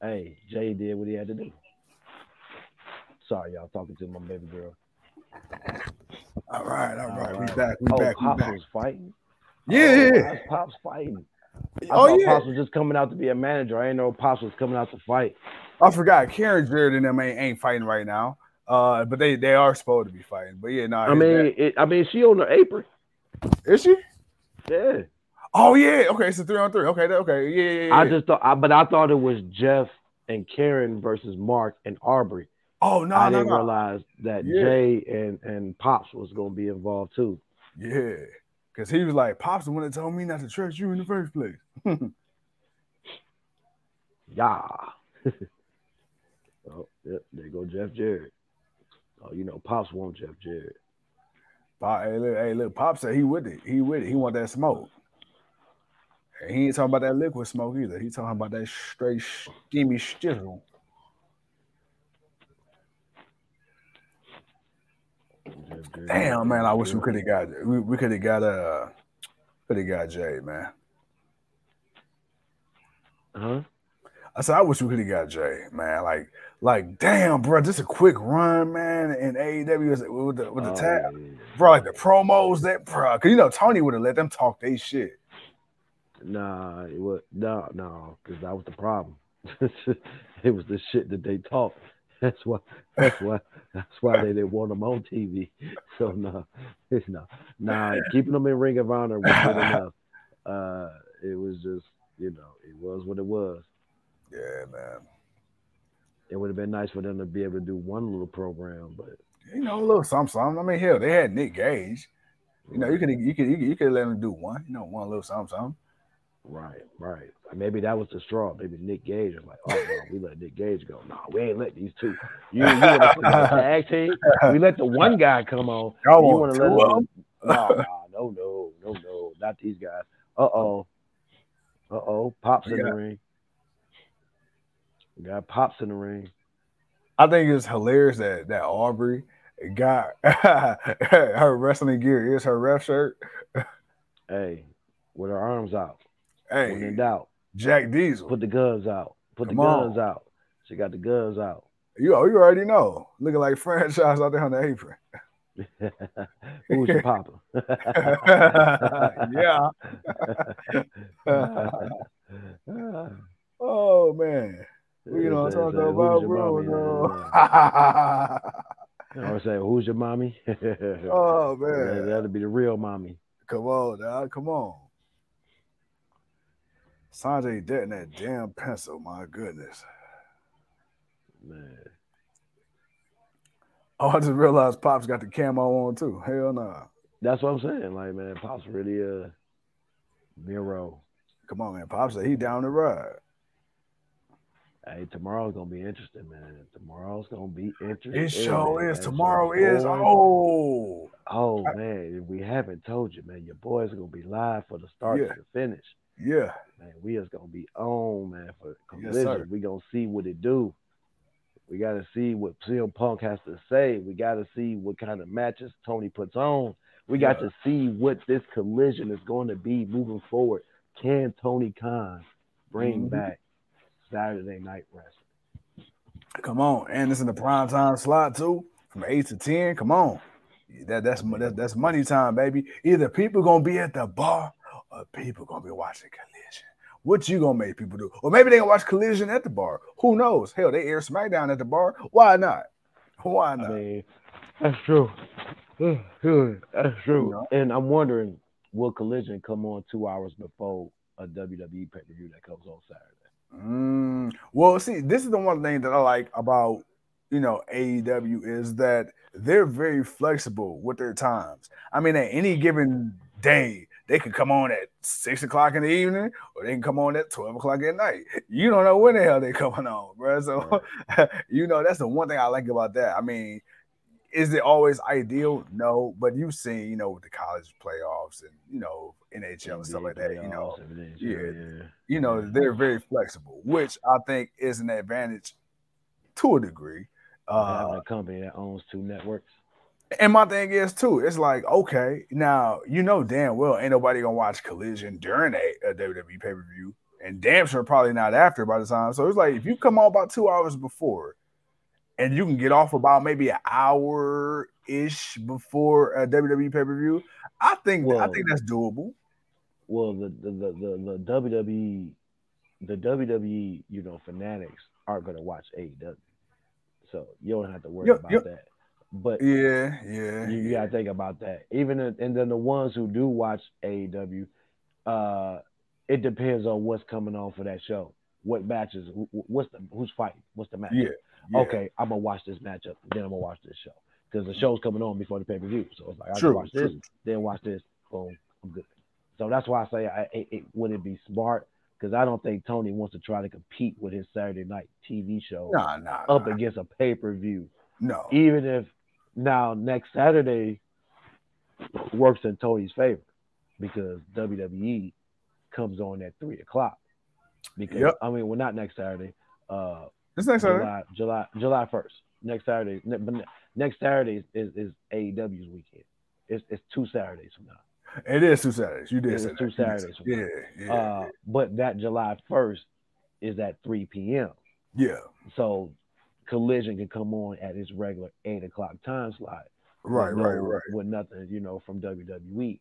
Speaker 5: Hey, Jay did what he had to do. Sorry, y'all talking to my baby girl.
Speaker 4: All right, all right. We
Speaker 5: Alright.
Speaker 4: back. We
Speaker 5: oh,
Speaker 4: back. We
Speaker 5: Pops
Speaker 4: back.
Speaker 5: was fighting.
Speaker 4: Yeah,
Speaker 5: Oh,
Speaker 4: yeah,
Speaker 5: why
Speaker 4: yeah.
Speaker 5: is Pops fighting. I
Speaker 4: Oh
Speaker 5: thought
Speaker 4: yeah.
Speaker 5: Pops was just coming out to be a manager. I didn't know Pops was coming out to fight.
Speaker 4: I forgot. Karen Jarrett and them ain't, ain't fighting right now. Uh, but they they are supposed to be fighting. But yeah, no.
Speaker 5: I mean, it, I mean, she on the apron.
Speaker 4: Is she?
Speaker 5: Yeah.
Speaker 4: Oh yeah. Okay, it's a three on three. Okay, okay. Yeah, yeah, yeah.
Speaker 5: I just thought, I, but I thought it was Jeff and Karen versus Mark and Aubrey.
Speaker 4: oh no,
Speaker 5: I
Speaker 4: no,
Speaker 5: didn't
Speaker 4: no.
Speaker 5: realize that
Speaker 4: Yeah.
Speaker 5: Jay and and Pops was gonna be involved too.
Speaker 4: Yeah, because he was like, "Pops the one that told me not to trust you in the first place."
Speaker 5: Yeah. oh, yep. There go Jeff Jarrett. Oh, you know, Pops want Jeff Jarrett.
Speaker 4: Pop, hey, look, hey, look, Pop said he with it. He with it. He want that smoke. And he ain't talking about that liquid smoke either. He talking about that straight steamy stizzle. Damn, man, I wish we could have got we, we could have got uh could have got Jay, man.
Speaker 5: Huh?
Speaker 4: I said I wish we could have got Jay, man. Like, like, damn, bro, just a quick run, man, and AEW is- with the with the
Speaker 5: Oh,
Speaker 4: tab,
Speaker 5: yeah.
Speaker 4: bro. Like the promos, that bro, cause you know Tony would have let them talk they shit.
Speaker 5: Nah, it was no, no, because that was the problem. it was the shit that they talked. That's why. That's why. That's why they didn't want them on TV. So no, it's no, nah. Keeping them in Ring of Honor was good enough. Uh, it was just, you know, it was what it was.
Speaker 4: Yeah, man.
Speaker 5: It would have been nice for them to be able to do one little program, but
Speaker 4: You know, a little something, something. I mean, hell, they had Nick Gage. You know, you could you could you could, you could let them do one. You know, one little something, something.
Speaker 5: Right, right. Maybe that was the straw. Maybe Nick Gage was like, "Oh no, we let Nick Gage go. No, we ain't let these two. You, you want to put them in a tag team? We let the one guy come on.
Speaker 4: Y'all
Speaker 5: you
Speaker 4: want
Speaker 5: to let? No, no, no, no, no, no, not these guys. Uh oh, uh oh, pops in the ring. Got pops in the ring.
Speaker 4: I think it's hilarious that that Aubrey got her wrestling gear is her ref shirt.
Speaker 5: Hey, with her arms out. When in doubt,
Speaker 4: Jack Diesel.
Speaker 5: put the guns out. Put
Speaker 4: Come
Speaker 5: the
Speaker 4: on.
Speaker 5: guns out. She got the guns out.
Speaker 4: You, oh, you already know. Looking like franchise out there on the apron.
Speaker 5: Who's your papa?
Speaker 4: yeah. Oh man. You know what I'm talking about, bro. No.
Speaker 5: I would say, who's your mommy?
Speaker 4: oh
Speaker 5: That-
Speaker 4: man.
Speaker 5: That'll be the real mommy.
Speaker 4: Come on, dog. Come on. Sanjay Dutt in that damn pencil. My goodness.
Speaker 5: Man.
Speaker 4: Oh, I just realized Pops got the camo on too. Hell nah.
Speaker 5: That's what I'm saying. Like, man, Pop's really a Miro.
Speaker 4: Come on, man. Pops said he down the ride.
Speaker 5: Hey, tomorrow's gonna be interesting, man. Tomorrow's gonna be interesting.
Speaker 4: It sure is. Tomorrow is. Oh.
Speaker 5: Oh man, if we haven't told you, man, your boys are gonna be live for the start
Speaker 4: Yeah.
Speaker 5: to the finish.
Speaker 4: Yeah.
Speaker 5: Man, we is gonna be on, man, for collision.
Speaker 4: sir.
Speaker 5: we gonna see what it do. We gotta see what CM Punk has to say. We gotta see what kind of matches Tony puts on. We got
Speaker 4: Yeah.
Speaker 5: to see what this collision is going to be moving forward. Can Tony Khan bring
Speaker 4: Mhm.
Speaker 5: back Saturday Night Wrestling?
Speaker 4: Come on. And it's in the prime time slot too. From eight to ten. Come on. That that's that, that's money time, baby. Either people gonna be at the bar or people gonna be watching collision. What you gonna make people do? Or maybe they gonna watch collision at the bar. Who knows? Hell, they air SmackDown at the bar. Why not? Why
Speaker 5: I
Speaker 4: not?
Speaker 5: mean, that's true. Mm, that's true.
Speaker 4: You know?
Speaker 5: And I'm wondering, will Collision come on two hours before a WWE pay per view that comes on Saturday?
Speaker 4: Mm, well, see, this is the one thing that I like about you know AEW is that they're very flexible with their times. I mean, at any given day, they could come on at six o'clock in the evening, or they can come on at twelve o'clock at night. You don't know when the hell they're coming on, bro. So, you know that's the one thing I like about that. I mean, is it always ideal? No, but you've seen, you know, with the college playoffs and you know NHL and stuff like that. You know, yeah.
Speaker 5: yeah.
Speaker 4: you know they're very flexible, which I think is an advantage to a degree. Uh,
Speaker 5: a company that owns two networks.
Speaker 4: and my thing is too, it's like okay, now you know damn well ain't nobody gonna watch Collision during a, a WWE pay per view, and damn sure probably not after by the time. So it's like if you come on about two hours before, and you can get off about maybe an hour ish before a WWE pay per view, I think I think that's doable.
Speaker 5: Well, the the the the, the WWE, the WWE, you know, fanatics aren't gonna watch AEW, so you don't have to worry
Speaker 4: Yep,
Speaker 5: about
Speaker 4: yep.
Speaker 5: that. But
Speaker 4: Yeah, yeah,
Speaker 5: you, you gotta think about that. Even in, and then the ones who do watch AEW, uh, it depends on what's coming on for that show. What matches? wh- wh- What's the who's fighting? What's the match?
Speaker 4: yeah. Yeah.
Speaker 5: Okay, I'm gonna watch this matchup. Then I'm gonna watch this show because the show's coming on before the pay per view. So it's like I
Speaker 4: True,
Speaker 5: can watch this, then watch this. Boom, I'm good. So that's why I say I, it, it wouldn't be smart because I don't think Tony wants to try to compete with his Saturday night TV show
Speaker 4: Nah, nah,
Speaker 5: up
Speaker 4: nah.
Speaker 5: against a pay per view.
Speaker 4: no.
Speaker 5: Even if now next Saturday works in Tony's favor because WWE comes on at three o'clock. Because
Speaker 4: Yep.
Speaker 5: I mean, well, not next Saturday. Uh,
Speaker 4: This next Saturday.
Speaker 5: July, July, July first. Next Saturday, ne- next Saturday is, is, is AEW's weekend. It's, it's two Saturdays from now.
Speaker 4: It is two Saturdays. You did
Speaker 5: It is two. Saturdays
Speaker 4: say- Yeah, yeah,
Speaker 5: Uh, but that July first is at three p.m.
Speaker 4: yeah.
Speaker 5: So Collision can come on at its regular eight o'clock time slot.
Speaker 4: Right, right, right.
Speaker 5: With nothing, you know, from WWE,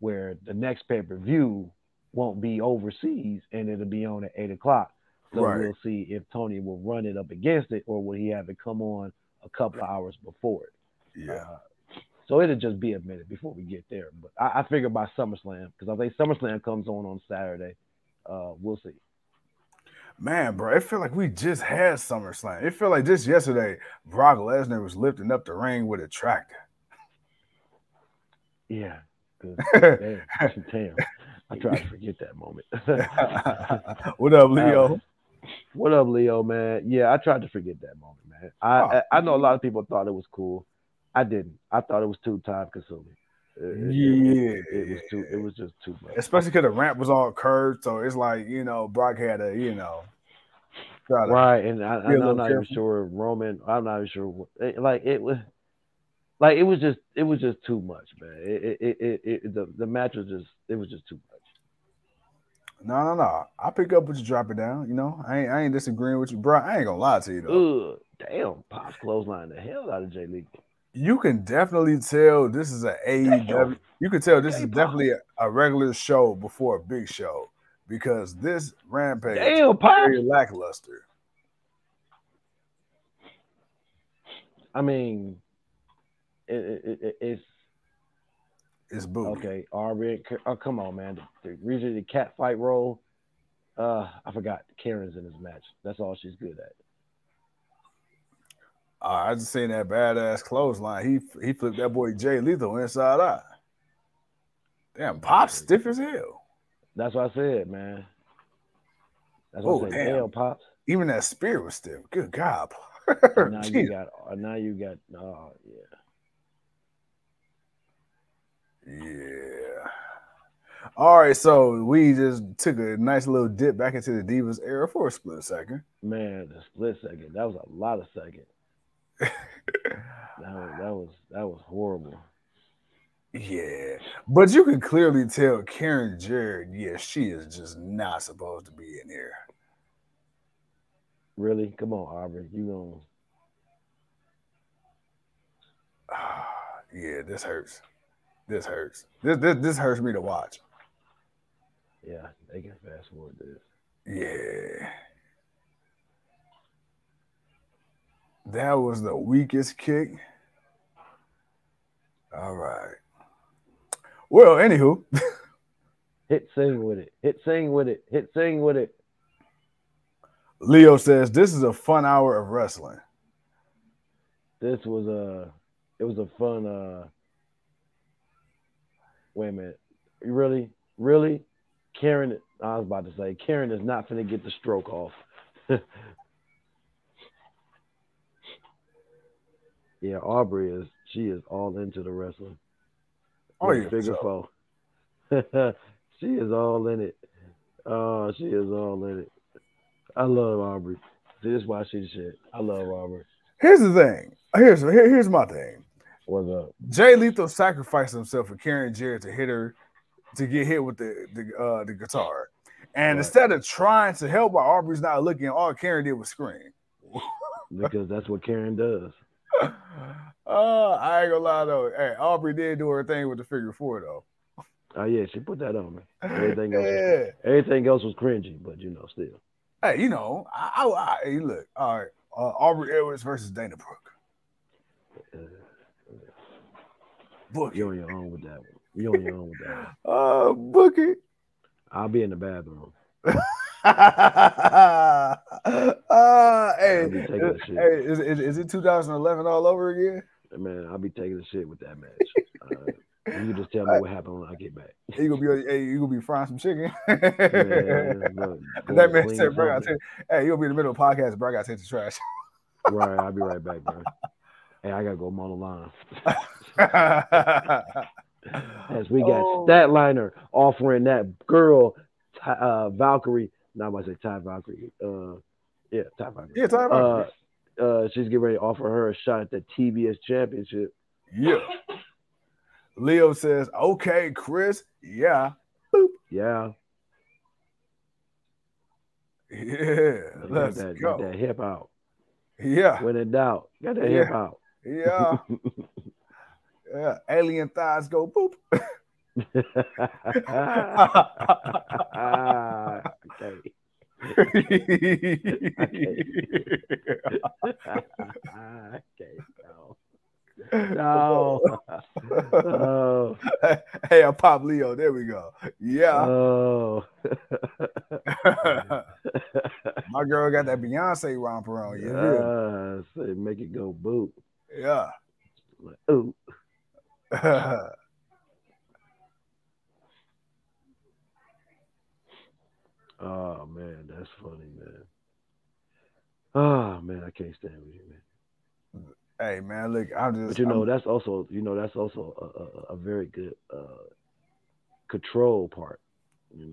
Speaker 5: where the next pay per view won't be overseas and it'll be on at eight o'clock. So
Speaker 4: Right.
Speaker 5: we'll see if Tony will run it up against it or will he have it come on a couple of hours before it.
Speaker 4: Yeah.
Speaker 5: Uh, so it'll just be a minute before we get there. But I, I figure by SummerSlam, because I think SummerSlam comes on on Saturday. Uh, we'll see.
Speaker 4: Man, bro, it feel like we just had SummerSlam. It feel like just yesterday, Brock Lesnar was lifting up the ring with a tractor.
Speaker 5: Yeah. damn, damn, I try to forget that moment.
Speaker 4: what up, Leo?
Speaker 5: What up, Leo, man? Yeah, I tried to forget that moment, man. I,
Speaker 4: Oh.
Speaker 5: I I know a lot of people thought it was cool. I didn't. I thought it was too time consuming. It, it-
Speaker 4: yeah,
Speaker 5: it was too. It was just too much.
Speaker 4: especially because the ramp was all curved, so it's like you know Brock had to you know
Speaker 5: right, and I,
Speaker 4: a little
Speaker 5: not even sure Roman. I'm not even sure. what- it- like it was, like it was just. It was just too much, man. It it it, it, it the the match was just. It was just too much.
Speaker 4: No, no, no. I pick up what you drop it down. You know, I ain't, I ain't disagreeing with you, bro. I ain't gonna lie to you though.
Speaker 5: Ugh, damn, Pops clothesline the hell out of Jay Lee.
Speaker 4: You can definitely tell this is a AEW. You can tell this is definitely a, a regular show before a big show because this rampage is
Speaker 5: Damn, Pops.
Speaker 4: very lackluster.
Speaker 5: I mean, it, it, it, it's
Speaker 4: It's booty.
Speaker 5: okay. Aubrey, oh come on, man. The, the usually the cat fight role. Uh, I forgot Karen's in this match. That's all she's good at.
Speaker 4: Uh, I just seen that badass clothesline. He he flipped that boy Jay Lethal inside out. Damn, pop stiff as hell.
Speaker 5: That's what I said, man. That's what
Speaker 4: Oh,
Speaker 5: I said.
Speaker 4: damn.
Speaker 5: Damn, pops.
Speaker 4: Even that spear was stiff. Good God.
Speaker 5: Now you got. uh, Now you got. Oh yeah.
Speaker 4: Yeah. All right, so we just took a nice little dip back into the Divas era for a split second.
Speaker 5: Man, the split second. That was a lot of second. That was that was that was horrible.
Speaker 4: Yeah, but you can clearly tell Karen Jarrett, yeah, she is just not supposed to be in here.
Speaker 5: Really? Come on, Aubrey. You gonna
Speaker 4: yeah, this hurts. This hurts. This, this this hurts me to watch.
Speaker 5: Yeah, they can fast forward this.
Speaker 4: Yeah. That was the weakest kick. All right. Well, anywho,
Speaker 5: Hit sing with it. Hit sing with it. Hit sing with it.
Speaker 4: Leo says this is a fun hour of wrestling.
Speaker 5: This was a it was a fun uh wait a minute. You Really? Really? Karen I was about to say Karen is not gonna get the stroke off. Yeah, Aubrey is she is all into the wrestling.
Speaker 4: Oh yeah,
Speaker 5: figure
Speaker 4: so-
Speaker 5: four. she is all in it. Oh, she is all in it. I love Aubrey. This is why she's shit. I love Aubrey.
Speaker 4: Here's the thing. Here's here- here's my thing.
Speaker 5: What's up?
Speaker 4: Jay Lethal sacrificed himself for Karen Jarrett to hit her to get hit with the the, uh, the guitar, and
Speaker 5: Right.
Speaker 4: instead of trying to help while Aubrey's not looking, all Karen did was scream.
Speaker 5: Because that's what Karen does.
Speaker 4: Uh, I ain't gonna lie though. Hey, Aubrey did do her thing with the figure four though.
Speaker 5: Oh yeah, she put that on me. Everything else, was,
Speaker 4: Yeah.
Speaker 5: everything else was cringy, but you know, still.
Speaker 4: Hey, you know, I, I, I hey, look. All right, uh, Aubrey Edwards versus Dana Brooke.
Speaker 5: Uh,
Speaker 4: Book it.
Speaker 5: you on your own with that one. You're on your own with that one.
Speaker 4: Uh, book it.
Speaker 5: I'll be in the bathroom.
Speaker 4: uh, hey,
Speaker 5: I'll be taking a shit.
Speaker 4: hey, is, is, is it 2011 all over again?
Speaker 5: Man, I'll be taking the shit with that match. Uh, you just tell me what happened when I get back.
Speaker 4: You gonna be, hey, you gonna be frying some chicken?
Speaker 5: Man, look,
Speaker 4: that man said, "Bro, I tell you, hey, you gonna be in the middle of the podcast, bro. I gotta take the trash."
Speaker 5: Right, I'll be right back, bro. Hey, I gotta go mow the line. As we got
Speaker 4: Oh.
Speaker 5: Statlander offering that girl, Ty- uh, Valkyrie. Not about to say Ty Valkyrie. Uh, yeah, Ty Valkyrie.
Speaker 4: yeah, time
Speaker 5: Uh, uh, she's getting ready to offer her a shot at the TBS championship.
Speaker 4: yeah. Leo says, "Okay, Kris. Yeah,
Speaker 5: Yeah,
Speaker 4: yeah. Let's
Speaker 5: that,
Speaker 4: go.
Speaker 5: that hip out.
Speaker 4: Yeah,
Speaker 5: When in doubt, got that
Speaker 4: Yeah.
Speaker 5: hip out.
Speaker 4: Yeah, yeah. Alien thighs go boop."
Speaker 5: okay. okay. No. No.
Speaker 4: hey, I pop Leo. There we go. Yeah.
Speaker 5: Oh.
Speaker 4: My girl got that Beyonce romper on. Yeah.
Speaker 5: Uh, say make it go boot.
Speaker 4: Yeah.
Speaker 5: Ooh. Oh man, that's funny, man. Oh man, I can't stand with you, man.
Speaker 4: hey man, look, I'm just
Speaker 5: But you know,
Speaker 4: I'm-
Speaker 5: that's also you know that's also a, a, a very good uh, control part. You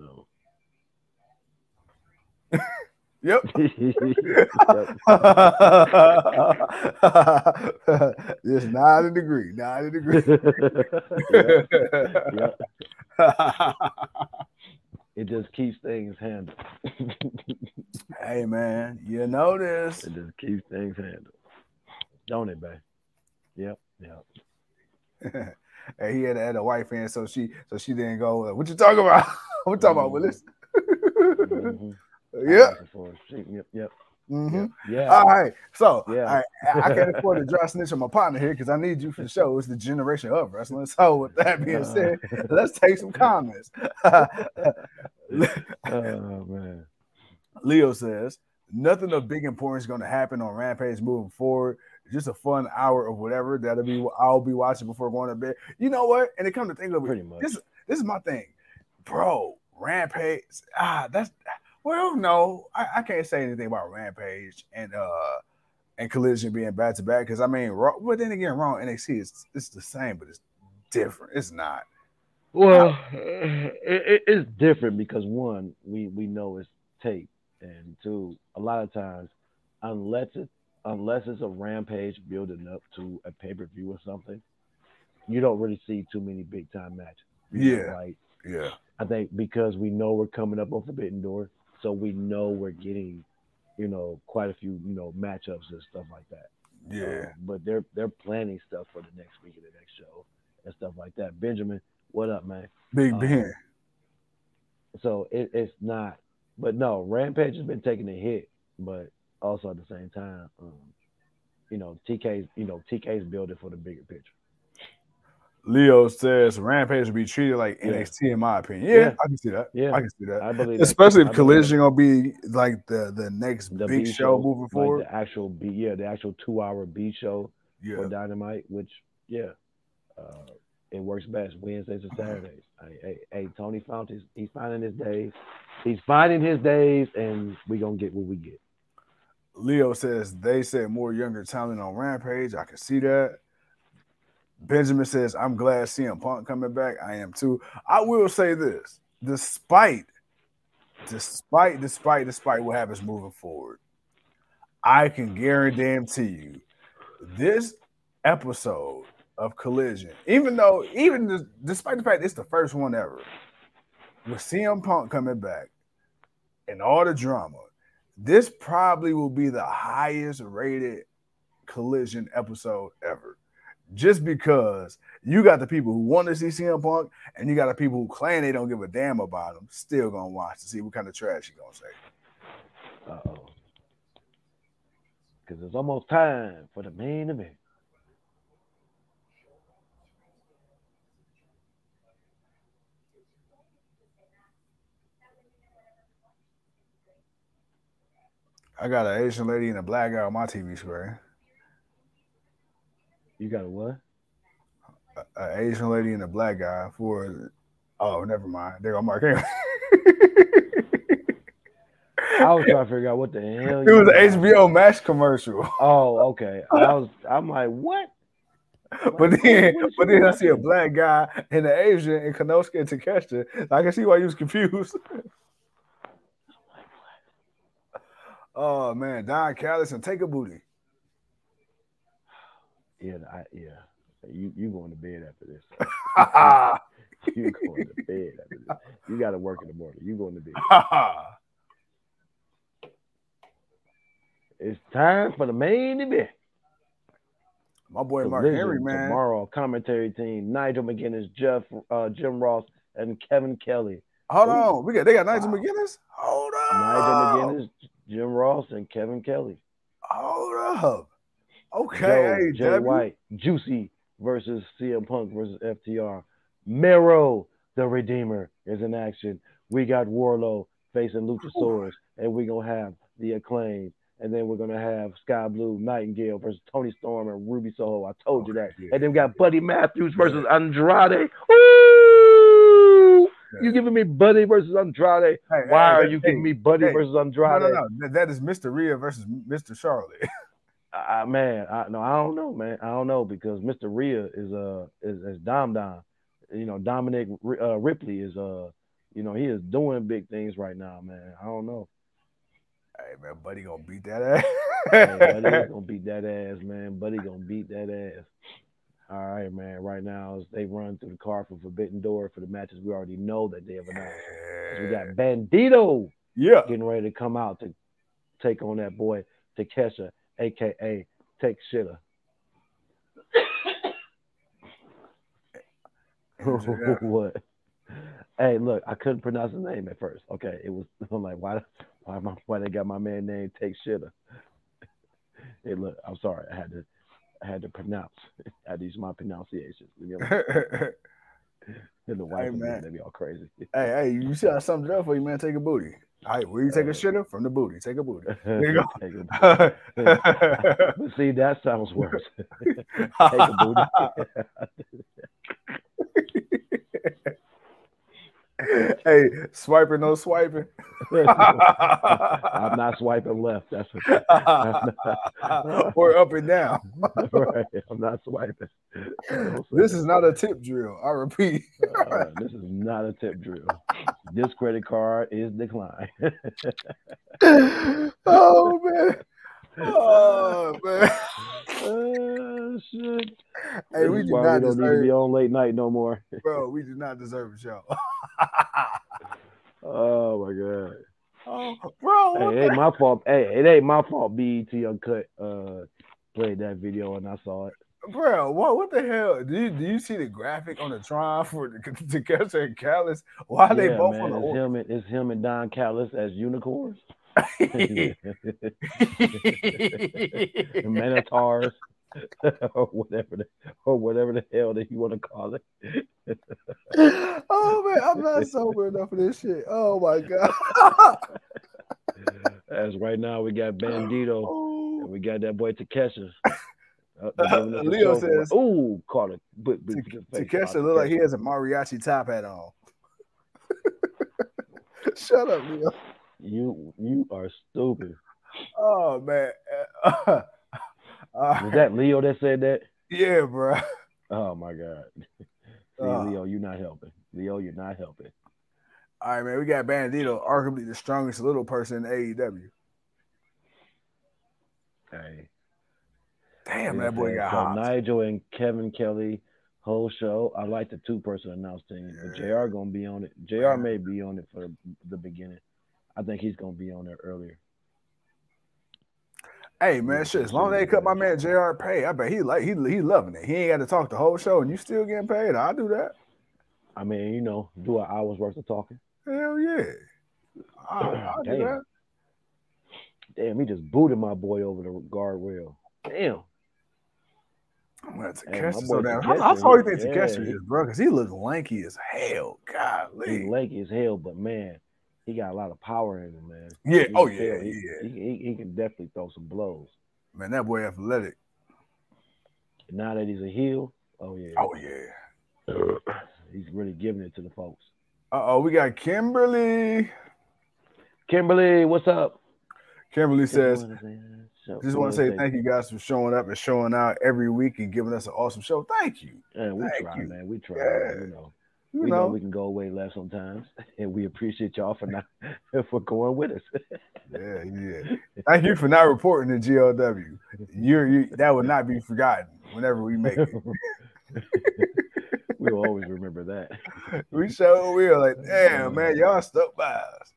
Speaker 5: know.
Speaker 4: Yep.
Speaker 5: Yep.
Speaker 4: Just 90 degree, 90 degree.
Speaker 5: Yep. It just keeps things handled.
Speaker 4: hey man, you know this.
Speaker 5: It just keeps things handled. Don't it, babe? Yep. Yep.
Speaker 4: and he had, had a wife in, so she so she didn't go. What you talking about? what you talking about, Willis?
Speaker 5: Mhm.
Speaker 4: Yeah.
Speaker 5: For- Yep. Yep.
Speaker 4: hmm
Speaker 5: Yeah.
Speaker 4: All right. So
Speaker 5: Yeah.
Speaker 4: right, I I can't afford to dry snitch on my partner here because I need you for the show. It's the generation of wrestling. So with that being said, let's take some comments.
Speaker 5: Oh man.
Speaker 4: Leo says, nothing of big importance is going to happen on Rampage moving forward. Just a fun hour of whatever that'll be I'll be watching before going to bed. You know what? And it come to think of it,
Speaker 5: Pretty much.
Speaker 4: this this is my thing, bro. Rampage, ah, that's well, no, I, I can't say anything about Rampage and uh and Collision being back to back because I mean, Raw, but then again, Raw and NXT is it's the same, but it's different. It's not.
Speaker 5: Well, it, it- it's different because one, we we know it's tape, and two, a lot of times, unless it unless it's a rampage building up to a pay per view or something, you don't really see too many big time matches. Know,
Speaker 4: Yeah.
Speaker 5: like
Speaker 4: Yeah,
Speaker 5: I think because we know we're coming up on Forbidden Door, so we know we're getting, you know, quite a few, you know, matchups and stuff like that.
Speaker 4: yeah.
Speaker 5: Um, but they're they're planning stuff for the next week of the next show and stuff like that. Benjamin, what up, man?
Speaker 4: Big
Speaker 5: uh,
Speaker 4: Ben.
Speaker 5: So it, it's not, but no, Rampage has been taking a hit, but also at the same time, um, you know, TK's, you know, TK's building for the bigger picture.
Speaker 4: Leo says Rampage will be treated like
Speaker 5: Yeah.
Speaker 4: NXT in my opinion. Yeah,
Speaker 5: Yeah.
Speaker 4: I can see that.
Speaker 5: Yeah.
Speaker 4: I can see that.
Speaker 5: I believe, that.
Speaker 4: Especially
Speaker 5: I
Speaker 4: if Collision gonna be like the the next
Speaker 5: the
Speaker 4: big
Speaker 5: B
Speaker 4: show, moving
Speaker 5: like
Speaker 4: forward.
Speaker 5: the actual B, yeah, the actual two hour B show
Speaker 4: yeah,
Speaker 5: for Dynamite, which yeah, uh, it works best Wednesdays and Saturdays. Hey, hey, hey, Tony found his, he's finding his days. He's finding his days, and we gonna get what we get.
Speaker 4: Leo says they said more younger talent on Rampage. I can see that. Benjamin says, I'm glad CM Punk coming back. I am too. I will say this: despite, despite, despite, despite what happens moving forward, I can guarantee you this episode of Collision, even though, even despite the fact it's the first one ever, with CM Punk coming back and all the drama, this probably will be the highest rated collision episode ever. Just because you got the people who want to see CM Punk and you got the people who claim they don't give a damn about him still gonna watch to see what kind of trash he gonna say.
Speaker 5: Uh oh. Because it's almost time for the main event.
Speaker 4: I got an Asian lady and a black guy on my TV screen.
Speaker 5: You got a what?
Speaker 4: An Asian lady and a black guy for oh, never mind. There go Mark. it
Speaker 5: I was trying to figure out what the hell.
Speaker 4: It was an HBO Max commercial.
Speaker 5: Oh, okay. I was. I'm like, what?
Speaker 4: But then, but then I see a black guy and an Asian and Konosuke and Takeshita. I can see why you was confused. oh man, Don Callis and take a booty.
Speaker 5: Yeah, I, yeah. You you going to bed after this? You going to bed after this? You got to work in the morning. You going to bed? It's time for the main event.
Speaker 4: My boy Mark Henry, man.
Speaker 5: Tomorrow, commentary team: Nigel McGuinness, Jeff, uh, Jim Ross, and Kevin Kelly.
Speaker 4: Hold
Speaker 5: Ooh.
Speaker 4: on, we got they got Nigel
Speaker 5: Wow.
Speaker 4: McGuinness. Hold on,
Speaker 5: Nigel McGuinness, Jim Ross, and Kevin Kelly.
Speaker 4: Hold up. Okay,
Speaker 5: Joe,
Speaker 4: hey,
Speaker 5: Jay
Speaker 4: W.
Speaker 5: White, Juicy versus CM Punk versus FTR. Miro, the Redeemer, is in action. We got Warlow facing Luchasaurus, and we're gonna have the acclaim. And then we're gonna have Skye Blue Nightingale versus Toni Storm and Ruby Soho. I told you that. And then we got Buddy Matthews versus Andrade. Ooh! You giving me Buddy versus Andrade?
Speaker 4: Hey,
Speaker 5: Why
Speaker 4: hey,
Speaker 5: are
Speaker 4: hey,
Speaker 5: you giving me Buddy
Speaker 4: hey,
Speaker 5: versus Andrade?
Speaker 4: no, no. That- that is Mr. Rhea versus Mr. Charlotte.
Speaker 5: I, man, I no, I don't know, man. I don't know because Mr. Rhea is uh is, is Dom Dom. You know, Dominic uh, Ripley is uh you know he is doing big things right now, man. I don't know.
Speaker 4: hey man, buddy gonna beat that ass.
Speaker 5: Hey, Buddy gonna beat that ass, man. Buddy gonna beat that ass. All right, man. Right now, they run through the car for Forbidden Door for the matches we already know that they have announced. We got Bandito
Speaker 4: yeah.
Speaker 5: getting ready to come out to take on that boy Takesha, aka Take Shitter. What? Hey, look, I couldn't pronounce his name at first. Okay, it was I'm like, why, why, my, why they got my man name Take Shitter? Hey, look, I'm sorry, I had to, I had to pronounce. I had to use my pronunciations. You know,
Speaker 4: hey,
Speaker 5: and the wife
Speaker 4: Hey, man.
Speaker 5: they be all crazy.
Speaker 4: hey, hey, you see I summed it up for you, man. Take a booty. All right, where you take a shitter? From the booty. Take a booty. you go.
Speaker 5: Take a-
Speaker 4: hey,
Speaker 5: but see, that sounds worse. Take a booty.
Speaker 4: swiping, no swiping.
Speaker 5: I'm not swiping left. That's what
Speaker 4: or up and down.
Speaker 5: right. I'm not swiping.
Speaker 4: This is not a tip drill. I repeat.
Speaker 5: Uh, this is not a tip drill. This credit card is declined.
Speaker 4: oh man. Oh man.
Speaker 5: oh shit!
Speaker 4: Hey, we do not
Speaker 5: we don't need to be on late night no more.
Speaker 4: bro. We do not deserve a show.
Speaker 5: Oh my god!
Speaker 4: oh, bro.
Speaker 5: Hey, it ain't my fault. Hey, it ain't my fault. BET Uncut uh played that video and I saw it.
Speaker 4: Bro, what? What the hell? Do you do you see the graphic on the Tron for the Takesha and Callis? Why they
Speaker 5: yeah,
Speaker 4: both
Speaker 5: man,
Speaker 4: on
Speaker 5: it's
Speaker 4: the?
Speaker 5: him and it's him and Don Callis as unicorns, Minotaurs, or whatever the or whatever the hell that you want to call it.
Speaker 4: oh man, I'm not sober enough for this shit. Oh my god.
Speaker 5: As right now we got Bandito
Speaker 4: Oh.
Speaker 5: and we got that boy Takesha. Uh, they're giving us a
Speaker 4: Leo says-
Speaker 5: "Ooh, it." But, but,
Speaker 4: Takesha look like he has a mariachi top hat on. Shut up, Leo.
Speaker 5: You you are stupid.
Speaker 4: oh man. Uh,
Speaker 5: Was that Leo that said that?
Speaker 4: yeah, bro.
Speaker 5: Oh my God. See. Leo, you're not helping. Leo, you're not helping.
Speaker 4: All right, man. We got Bandito, arguably the strongest little person in AEW.
Speaker 5: Hey.
Speaker 4: Damn,
Speaker 5: Yeah,
Speaker 4: that boy got
Speaker 5: So
Speaker 4: hot.
Speaker 5: Nigel and Kevin Kelly, whole show. I like the two person announced thing, but JR gonna be on it. JR may be on it for the beginning. I think he's gonna be on there earlier.
Speaker 4: Hey man, shit. As long as they cut my man JR pay, I bet he like he he loving it. He ain't got to talk the whole show, and you still getting paid. I'll do that.
Speaker 5: I mean, you know, do an hour's worth of talking.
Speaker 4: Hell yeah. I'll do
Speaker 5: Damn.
Speaker 4: that.
Speaker 5: Damn, he just booted my boy over the guardrail. Damn.
Speaker 4: I'm gonna have to
Speaker 5: Hey,
Speaker 4: catch
Speaker 5: my
Speaker 4: it
Speaker 5: boy
Speaker 4: so damn. How, how tall you think
Speaker 5: yeah,
Speaker 4: Takeshi
Speaker 5: he-
Speaker 4: is, bro? Because he looks lanky as hell.
Speaker 5: He's lanky as hell, but man, he got a lot of power in him, man.
Speaker 4: Yeah.
Speaker 5: You
Speaker 4: Oh yeah.
Speaker 5: he,
Speaker 4: Yeah.
Speaker 5: He, he, he can definitely throw some blows.
Speaker 4: Man, that boy athletic.
Speaker 5: And now that he's a heel, oh yeah,
Speaker 4: Oh yeah.
Speaker 5: he's really giving it to the folks.
Speaker 4: Uh oh, we got Kimberly.
Speaker 5: Kimberly, what's up?
Speaker 4: Kimberly says,
Speaker 5: So,
Speaker 4: just want to say thank you guys for showing up and showing out every week and giving us an awesome show. Thank you.
Speaker 5: Yeah, we
Speaker 4: Thank
Speaker 5: try,
Speaker 4: you.
Speaker 5: man. We try.
Speaker 4: Yeah.
Speaker 5: You know,
Speaker 4: You
Speaker 5: we know.
Speaker 4: know,
Speaker 5: we can go away left sometimes, and we appreciate y'all for not for going with us.
Speaker 4: yeah, yeah. Thank you for not reporting to GLW. You're, you that would not be forgotten whenever we make it.
Speaker 5: we'll always remember that.
Speaker 4: We show we are like, damn man, y'all stuck by us.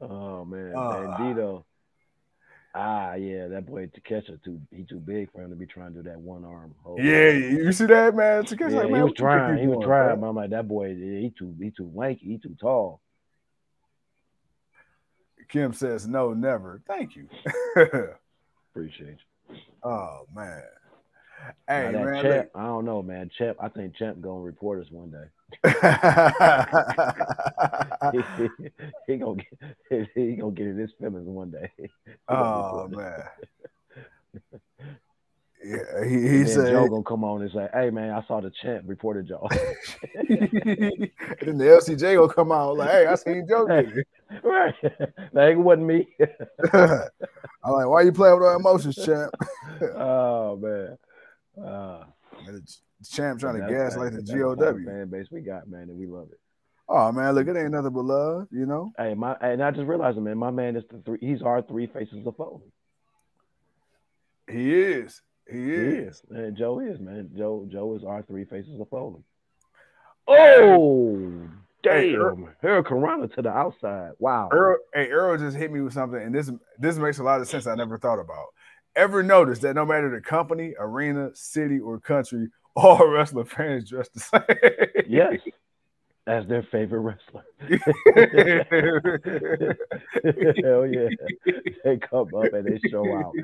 Speaker 5: Oh man,
Speaker 4: Ah.
Speaker 5: Bandido. Ah, yeah, that boy Takeshita too. He too big for him to be trying to do that one arm. hold.
Speaker 4: Yeah, you see that man?
Speaker 5: Yeah,
Speaker 4: like, man,
Speaker 5: he was trying. He was
Speaker 4: doing,
Speaker 5: trying.
Speaker 4: bro?
Speaker 5: But I'm like, that boy, he too, he too lanky. He too tall.
Speaker 4: Kim says no, never. Thank you.
Speaker 5: Appreciate you.
Speaker 4: oh man. Hey man.
Speaker 5: Champ, I don't know, man. Champ, I think Champ gonna report us one day. He, he gonna get he gonna get in his feelings one day.
Speaker 4: Oh man. Yeah, he, he said
Speaker 5: Joe gonna come on and say, "Hey man, I saw the champ reported y'all."
Speaker 4: and then the LCJ gonna come out like, hey, I seen Joe. it."
Speaker 5: right? Like it wasn't me.
Speaker 4: I'm like, why you playing with our emotions, champ?
Speaker 5: oh man. Uh,
Speaker 4: champ trying to gaslight the
Speaker 5: that's- that's the type of
Speaker 4: GOW.
Speaker 5: fan base we got, man, and we love it.
Speaker 4: Oh man, look, it ain't nothing but love, you know.
Speaker 5: Hey, my and I just realized, man, my man is the three. He's our three faces of Foley.
Speaker 4: He is. He
Speaker 5: He
Speaker 4: is.
Speaker 5: is, and Joe is, man. Joe Joe is our three faces of Foley. Oh,
Speaker 4: Hey,
Speaker 5: damn! hurricanrana to the outside. Wow.
Speaker 4: Earl, hey, Earl just hit me with something, and this this makes a lot of sense. I never thought about. Ever notice that no matter the company, arena, city, or country, all wrestler fans dress the same?
Speaker 5: Yes, as their favorite wrestler. Hell yeah. They come up and they show out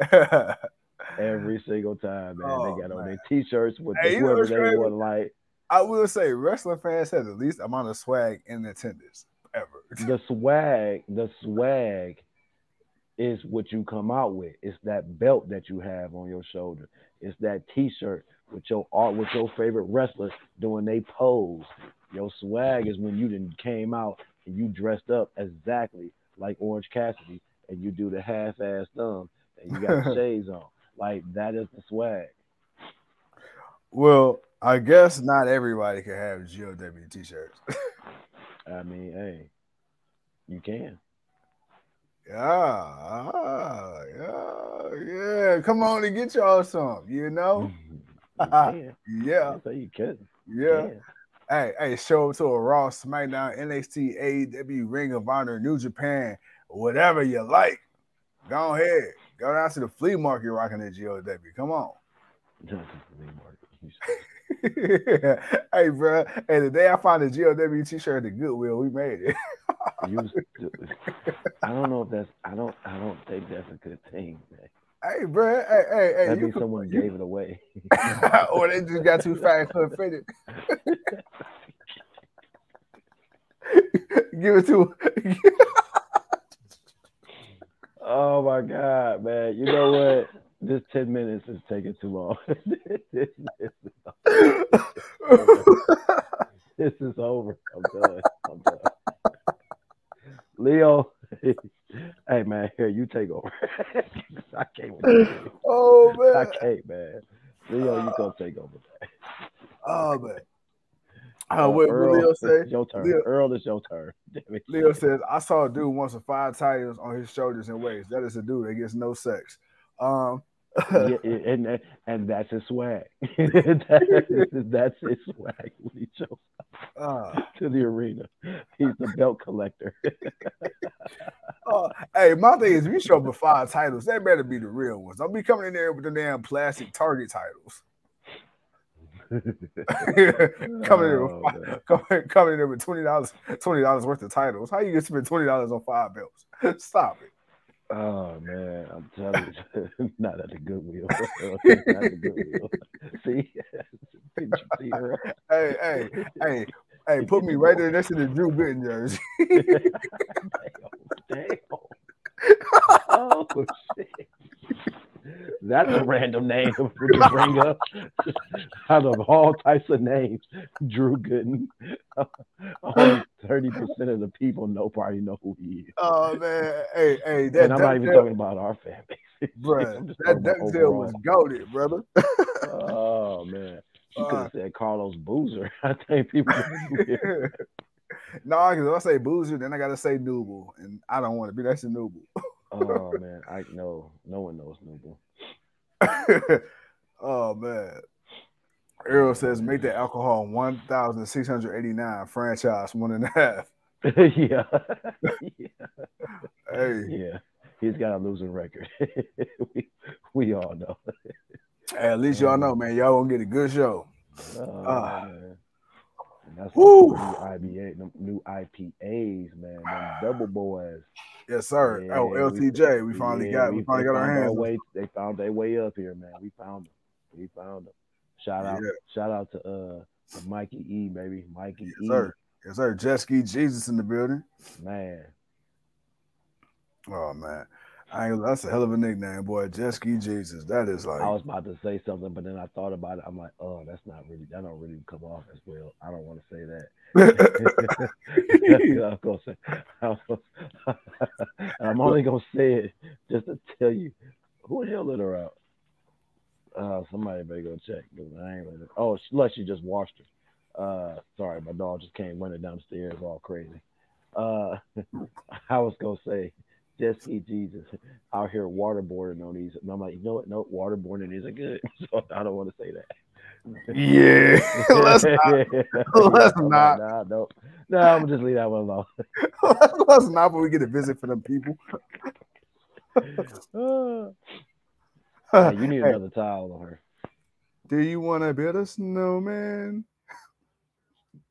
Speaker 5: every single time, man.
Speaker 4: Oh,
Speaker 5: they got on their t-shirts with
Speaker 4: Hey,
Speaker 5: whoever they
Speaker 4: crazy?
Speaker 5: want like.
Speaker 4: I will say, wrestling fans have the least amount of swag in attendance ever.
Speaker 5: The swag, the swag is what you come out with. It's that belt that you have on your shoulder. It's that t-shirt with your art with your favorite wrestler doing they pose. Your swag is when you done came out and you dressed up exactly like Orange Cassidy and you do the half-ass thumb and you got the shades on. Like that is the swag.
Speaker 4: Well, I guess not everybody can have GOW t-shirts.
Speaker 5: I mean, hey, you can.
Speaker 4: yeah, ah, yeah, yeah. Come on and get y'all some. You know? Yeah,
Speaker 5: I say you can.
Speaker 4: yeah.
Speaker 5: Yeah.
Speaker 4: Hey, hey, show up to a Raw, SmackDown, NXT, AEW, Ring of Honor, New Japan, whatever you like. Go ahead. Go down to the flea market rocking the GOW. Come on. hey, bro. Hey, the day I found the GOW t-shirt at the Goodwill, we made it.
Speaker 5: I don't know if that's. I don't. I don't think that's a good thing. Man.
Speaker 4: Hey, bro. Hey, hey, hey.
Speaker 5: That means
Speaker 4: could-
Speaker 5: someone
Speaker 4: you-
Speaker 5: gave it away.
Speaker 4: or they just got too fat and couldn't. Give it to
Speaker 5: oh my god, man! You know what? This ten minutes is taking too long. this, this, this is over. I'm done. I'm done. Leo, hey man, here you take over. I can't.
Speaker 4: Oh
Speaker 5: I
Speaker 4: man.
Speaker 5: can't, man. Leo, you come take over.
Speaker 4: Oh man.
Speaker 5: Uh,
Speaker 4: Uh, what, what
Speaker 5: Earl,
Speaker 4: Leo say?
Speaker 5: Your turn.
Speaker 4: Leo-
Speaker 5: Earl, it's your turn.
Speaker 4: Leo says, I saw a dude once with five tires on his shoulders and waist. That is a dude that gets no sex. Um,
Speaker 5: yeah, and, and that's his swag. that's, that's his swag when he shows
Speaker 4: uh,
Speaker 5: to the arena. He's the belt collector.
Speaker 4: uh, hey, my thing is, if you show up with five titles, they better be the real ones. Don't be coming in there with the damn plastic Target titles. coming in with
Speaker 5: Oh,
Speaker 4: five, coming, coming in there with twenty dollars, twenty dollars worth of titles. How you gonna spend twenty dollars on five belts? Stop it.
Speaker 5: Oh man, I'm telling you, not at the Goodwill. not at the Goodwill. See, see?
Speaker 4: Hey, hey, hey, hey, put me right there next to the Drew Gooden jersey.
Speaker 5: Damn, damn. Oh shit. That's a random name to bring up out of all types of names. Drew Gooden. Only 30% of the people know probably know who he is.
Speaker 4: Oh man, hey, hey, that
Speaker 5: and I'm not even
Speaker 4: Denzel-
Speaker 5: talking about our fan base. I'm
Speaker 4: bruh,
Speaker 5: just
Speaker 4: that Denzel was goaded, brother.
Speaker 5: Oh man. You could
Speaker 4: Uh,
Speaker 5: have said Carlos Boozer. I think people
Speaker 4: no, because if I say Boozer, then I gotta say Nooble, and I don't want to be That's to Nooble.
Speaker 5: Oh man, I know no one knows Nooble.
Speaker 4: oh man. Earl says make the alcohol one thousand six hundred eighty nine franchise one and a half.
Speaker 5: yeah. yeah.
Speaker 4: Hey,
Speaker 5: Yeah. He's got a losing record. we, we all know.
Speaker 4: hey, at least y'all know, man. Y'all gonna get a good show.
Speaker 5: Oh,
Speaker 4: Ah.
Speaker 5: And that's why new IBA, them new IPAs, man. Them double boys.
Speaker 4: Yes, sir.
Speaker 5: Yeah,
Speaker 4: oh, LTJ, we finally
Speaker 5: Yeah,
Speaker 4: got we finally got our hands.
Speaker 5: way. They found their way up here, man. We found them. We found them. Shout out,
Speaker 4: Yeah.
Speaker 5: shout out to uh to Mikey E, baby. Mikey
Speaker 4: Yes,
Speaker 5: E,
Speaker 4: sir. Yes, sir. Jet ski Jesus in the building.
Speaker 5: man.
Speaker 4: Oh man, I ain't, that's a hell of a nickname, boy. Jet ski Jesus. That is like
Speaker 5: I was about to say something, but then I thought about it. I'm like, oh, that's not really. That don't really come off as well. I don't want to say that. I'm, gonna say, I'm only gonna say it just to tell you who the hell let her out. Uh, somebody better go check. 'cause I ain't. Oh, unless she just washed her. Uh, sorry, my dog just came running down the stairs all crazy. Uh, I was gonna say, just ski Jesus out here waterboarding on these, and I'm like, you know what? No, waterboarding isn't good, so I don't want to say that.
Speaker 4: yeah. let's not. Let's
Speaker 5: like,
Speaker 4: not.
Speaker 5: Nah, no, no, I'm gonna just leave that one alone.
Speaker 4: let's not. When we get a visit for them people.
Speaker 5: Hey, you need
Speaker 4: Hey,
Speaker 5: another towel on her.
Speaker 4: do you want to build a snowman?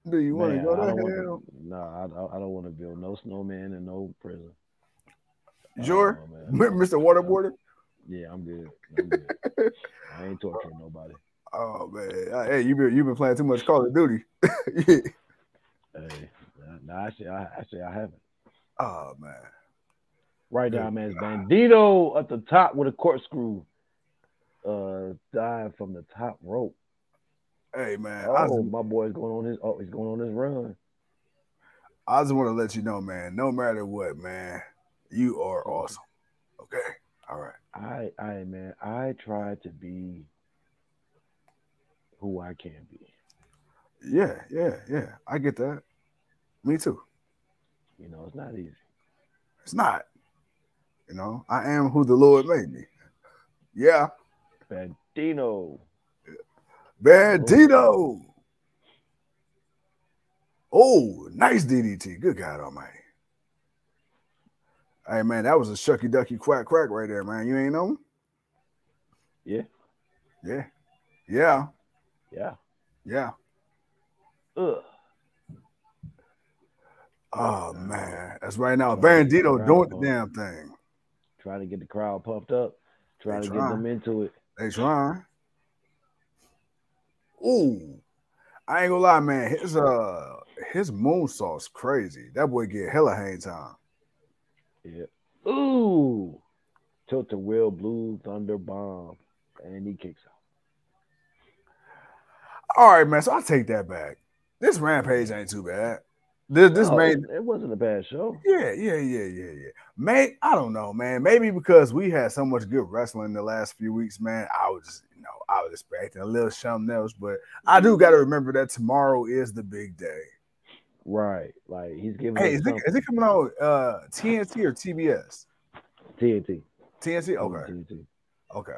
Speaker 4: Do you want to go to hell?
Speaker 5: No, I, don't- I don't want to build no snowman and no prison.
Speaker 4: Sure,
Speaker 5: Oh.
Speaker 4: Mr. Waterboarder.
Speaker 5: Yeah, I'm good. I'm good. I ain't torturing nobody.
Speaker 4: Oh man, hey, you been you been playing too much Call of Duty.
Speaker 5: Hey, no, actually, I actually I haven't.
Speaker 4: oh man,
Speaker 5: Right now, man, it's Bandido at the top with a corkscrew. Uh, dying from the top rope.
Speaker 4: hey man,
Speaker 5: Oh, my boy's going on his. Oh, he's going on his run.
Speaker 4: I just want to let you know, man. No matter what, man, you are awesome. Okay, all right.
Speaker 5: I, I, man, I try to be who I can be.
Speaker 4: Yeah, yeah, yeah. I get that. Me too.
Speaker 5: You know, it's not easy.
Speaker 4: It's not. You know, I am who the Lord made me. Yeah,
Speaker 5: Bandido.
Speaker 4: Bandido. Oh, nice DDT. Good God Almighty. Hey man, that was a shucky ducky quack quack right there, man. You ain't know? him?
Speaker 5: Yeah,
Speaker 4: Yeah, yeah,
Speaker 5: yeah.
Speaker 4: yeah.
Speaker 5: Ugh.
Speaker 4: Oh man, that's right now.
Speaker 5: Bandido
Speaker 4: doing the damn thing.
Speaker 5: Trying to get the crowd pumped up. Trying
Speaker 4: They
Speaker 5: to get them into it.
Speaker 4: They trying. Ooh, I ain't gonna lie, man. His uh, his moonsault's crazy. That boy get hella hang time.
Speaker 5: Yeah. Ooh. Tilt-a-whirl, blue thunder bomb, and he kicks out.
Speaker 4: All right, man. So I take that back. This rampage ain't too bad. This this
Speaker 5: No, it, it wasn't a bad show.
Speaker 4: yeah, yeah, yeah, yeah, yeah. May I don't know, man. Maybe because we had so much good wrestling the last few weeks, man. I was just, you know, I was expecting a little something else, but I do got to remember that tomorrow is the big day.
Speaker 5: Right. Like he's giving
Speaker 4: Hey, is it, is it coming on uh TNT or TBS?
Speaker 5: TNT.
Speaker 4: TNT. Okay,
Speaker 5: TNT.
Speaker 4: okay.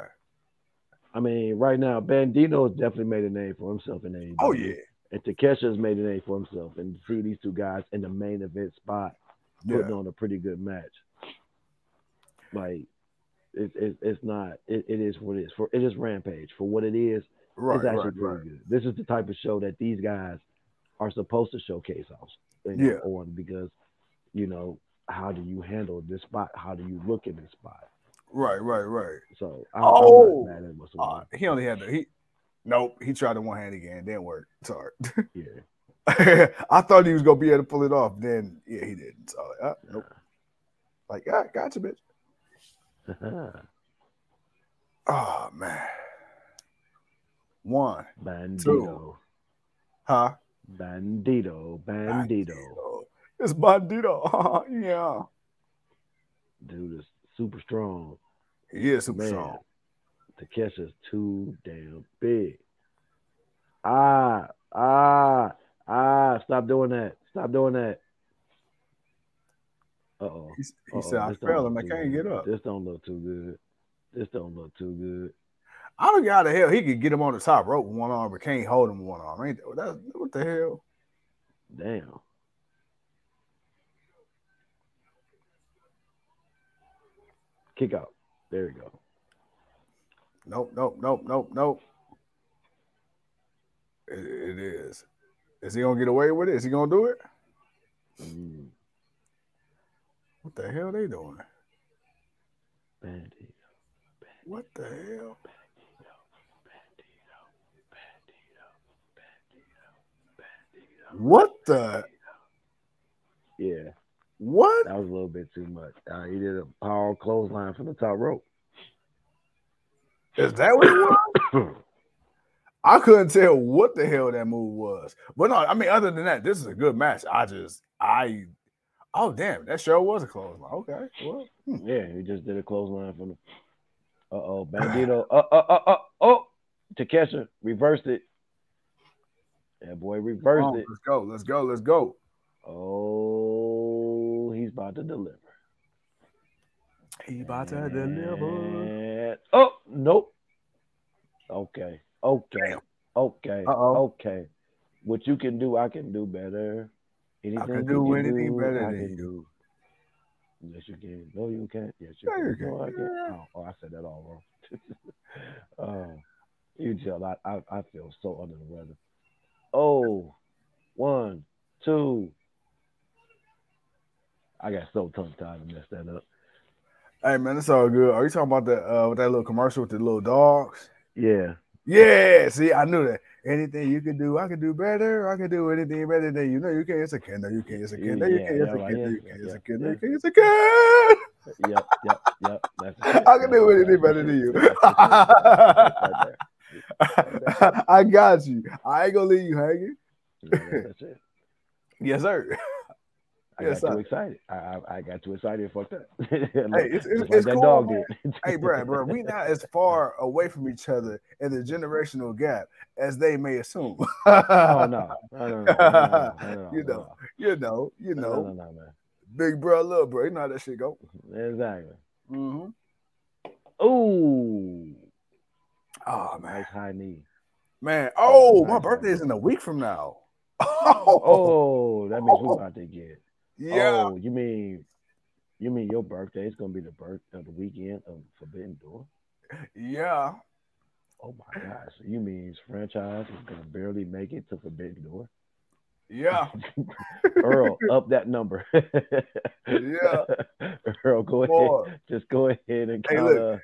Speaker 5: I mean, right now, Bandido has definitely made a name for himself in AEW.
Speaker 4: Oh yeah,
Speaker 5: And Takeshita's made a name for himself. And to see these two guys in the main event spot putting
Speaker 4: yeah.
Speaker 5: on a pretty good match. Like, it, it, it's not, it, it is what it is. For It is Rampage. For what it is,
Speaker 4: Right,
Speaker 5: it's actually
Speaker 4: right,
Speaker 5: pretty
Speaker 4: right.
Speaker 5: good. This is the type of show that these guys are supposed to showcase off, you know,
Speaker 4: Yeah.
Speaker 5: on because, you know, how do you handle this spot? How do you look in this spot?
Speaker 4: Right, right, right.
Speaker 5: So I'm,
Speaker 4: Oh,
Speaker 5: I'm not mad at
Speaker 4: Uh, he only had the he. Nope, he tried the one hand again. Didn't work. Sorry.
Speaker 5: Yeah.
Speaker 4: I thought he was gonna be able to pull it off. Then yeah, he didn't. So uh, nope. Like, ah, gotcha, bitch. Oh man. One,
Speaker 5: Bandido.
Speaker 4: huh?
Speaker 5: Bandido. Bandido.
Speaker 4: It's Bandido. yeah.
Speaker 5: Dude is super strong.
Speaker 4: He is super
Speaker 5: Man,
Speaker 4: strong.
Speaker 5: Takeshita's too damn big. Ah, ah, ah, stop doing that. Stop doing that. Uh oh.
Speaker 4: He, he said, I fell and I can't get up.
Speaker 5: This don't look too good. This don't look too good.
Speaker 4: I don't get how the hell he could get him on the top rope with one arm, but can't hold him with one arm. Ain't that, what the hell?
Speaker 5: Damn. Kick out. There you go.
Speaker 4: Nope, nope, nope, nope, nope. It, it is. Is he gonna get away with it? Is he gonna do it?
Speaker 5: Mm,
Speaker 4: What the hell are they doing?
Speaker 5: Bandido.
Speaker 4: What the hell? What the
Speaker 5: Yeah,
Speaker 4: what?
Speaker 5: that was a little bit too much. Uh, he did a power clothesline from the top rope.
Speaker 4: Is that what it was? I couldn't tell what the hell that move was. But no, I mean, other than that, this is a good match. I just I oh damn, that sure was a clothesline. Okay. Well, hmm.
Speaker 5: yeah, he just did a clothesline from the. Uh oh, Bandido. Uh uh uh uh oh, Takeshita reversed it. That boy reversed
Speaker 4: on,
Speaker 5: it.
Speaker 4: let's go, let's go, let's go.
Speaker 5: Oh, he's about to deliver.
Speaker 4: He about to deliver.
Speaker 5: And- oh, nope. Okay. Okay.
Speaker 4: Damn.
Speaker 5: Okay.
Speaker 4: Uh-oh.
Speaker 5: Okay. What you can do, I can do better. Anything
Speaker 4: can
Speaker 5: you
Speaker 4: do anything better
Speaker 5: I
Speaker 4: than you.
Speaker 5: do. Yes, you can. No, you can't. Yes, you
Speaker 4: you
Speaker 5: can. No, I
Speaker 4: can.
Speaker 5: Oh, oh, I said that all wrong. oh, you tell I, I, I feel so under the weather. Oh, one, two. I got so tongue tied to mess that up.
Speaker 4: Hey man, it's all good. Are you talking about that uh with that little commercial with the little dogs?
Speaker 5: Yeah.
Speaker 4: Yeah, see, I knew that. Anything you can do, I can do better. I can do anything better than you. No, you can't. It's a kid. No, you can't. It's a kid. No, you can't. It's a kid. You can't. It's a kid. You can't. It's a kid.
Speaker 5: Yep, yep, yep.
Speaker 4: I can do anything better than you. I got you. I ain't gonna leave you hanging.
Speaker 5: Yeah,
Speaker 4: yes, sir.
Speaker 5: I
Speaker 4: yes,
Speaker 5: got
Speaker 4: sir.
Speaker 5: too excited. I, I, I got too excited and fucked up. hey,
Speaker 4: it's, it's,
Speaker 5: like
Speaker 4: it's
Speaker 5: that
Speaker 4: cool,
Speaker 5: dog
Speaker 4: man.
Speaker 5: did.
Speaker 4: hey, bro, bro, we not as far away from each other in the generational gap as they may assume.
Speaker 5: oh no,
Speaker 4: you know, you know, you know.
Speaker 5: No, no, no, man.
Speaker 4: Big bro, little bro, you know how that shit go.
Speaker 5: Exactly.
Speaker 4: Mm-hmm.
Speaker 5: Ooh.
Speaker 4: Oh man,
Speaker 5: nice high knee.
Speaker 4: man. Oh, my birthday is in a week from now.
Speaker 5: Oh, that means we're oh. about to get.
Speaker 4: yeah.
Speaker 5: Oh, you mean, you mean your birthday is gonna be the birth of the weekend of Forbidden Door?
Speaker 4: Yeah.
Speaker 5: Oh my gosh, you mean franchise is gonna barely make it to Forbidden Door?
Speaker 4: Yeah.
Speaker 5: Earl, up that number.
Speaker 4: Yeah.
Speaker 5: Earl, go ahead. Just go ahead and
Speaker 4: Hey,
Speaker 5: count,
Speaker 4: look.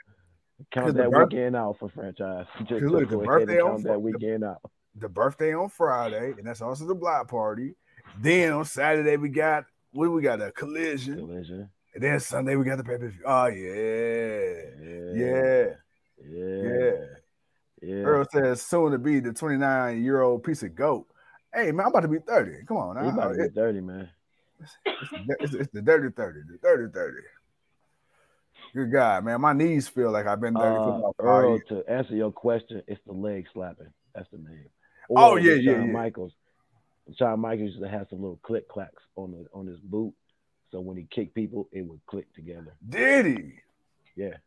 Speaker 5: Count that
Speaker 4: birth-
Speaker 5: weekend out for franchise. Just,
Speaker 4: look, the birthday on
Speaker 5: count
Speaker 4: Fri-
Speaker 5: that
Speaker 4: the-
Speaker 5: weekend out.
Speaker 4: The birthday on Friday, and that's also the block party. Then on Saturday we got what do we got? A collision.
Speaker 5: Collision.
Speaker 4: And then Sunday we got the pay per view. Oh yeah. Yeah.
Speaker 5: Yeah.
Speaker 4: Yeah.
Speaker 5: Yeah.
Speaker 4: Earl says soon to be the 29 year old piece of goat. Hey man, I'm about to be 30. Come on
Speaker 5: He about to be thirty, man.
Speaker 4: it's, the- it's, it's the dirty 30. The dirty 30. Good God, man. My knees feel like I've been 30 for
Speaker 5: Uh, Earl, to answer your question, it's the leg slapping. That's the name.
Speaker 4: Oh,
Speaker 5: Or
Speaker 4: yeah, yeah,
Speaker 5: Shawn
Speaker 4: yeah.
Speaker 5: Michaels. Shawn Michaels used to have some little click clacks on the on his boot, so when he kicked people, it would click together.
Speaker 4: Did he?
Speaker 5: Yeah,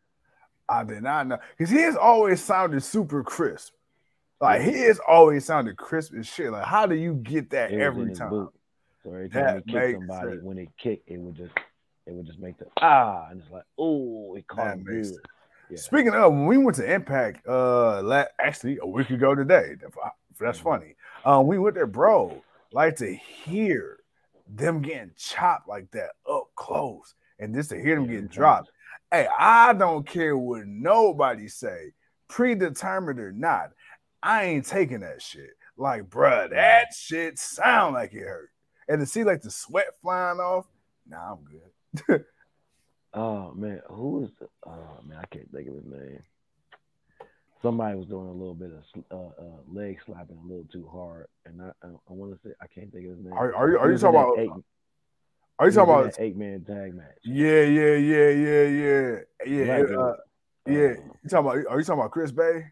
Speaker 4: I did not know. Because he has always sounded super crisp. Like he has always sounded crisp as shit. Like, how do you get that
Speaker 5: it
Speaker 4: every time?
Speaker 5: boot. So every time
Speaker 4: That
Speaker 5: he kicked somebody,
Speaker 4: sense.
Speaker 5: when it kicked, it would just it would just make the ah, and it's like oh, it caught
Speaker 4: That
Speaker 5: him good.
Speaker 4: sense.
Speaker 5: Yeah.
Speaker 4: Speaking of, when we went to Impact, uh, la- actually a week ago today, that's
Speaker 5: Mhm.
Speaker 4: funny. Um, we went there, bro. Like to hear them getting chopped like that up close, and just to hear them
Speaker 5: Yeah,
Speaker 4: getting dropped. Hey, I don't care what nobody say, predetermined or not. I ain't taking that shit. Like, bruh, that shit sound like it hurt, and to see like the sweat flying off, nah, I'm good.
Speaker 5: Oh man, who is the? Oh man, I can't think of his name. Somebody was doing a little bit of uh, uh, leg slapping a little too hard, and I I, I want to say I can't think of his name.
Speaker 4: Are, are you are you talking about?
Speaker 5: eight,
Speaker 4: Are you talking about?
Speaker 5: eight man tag match?
Speaker 4: Yeah, yeah, yeah, yeah, yeah, yeah.
Speaker 5: Black
Speaker 4: uh, yeah. You talking about? Are you talking about Chris Bey?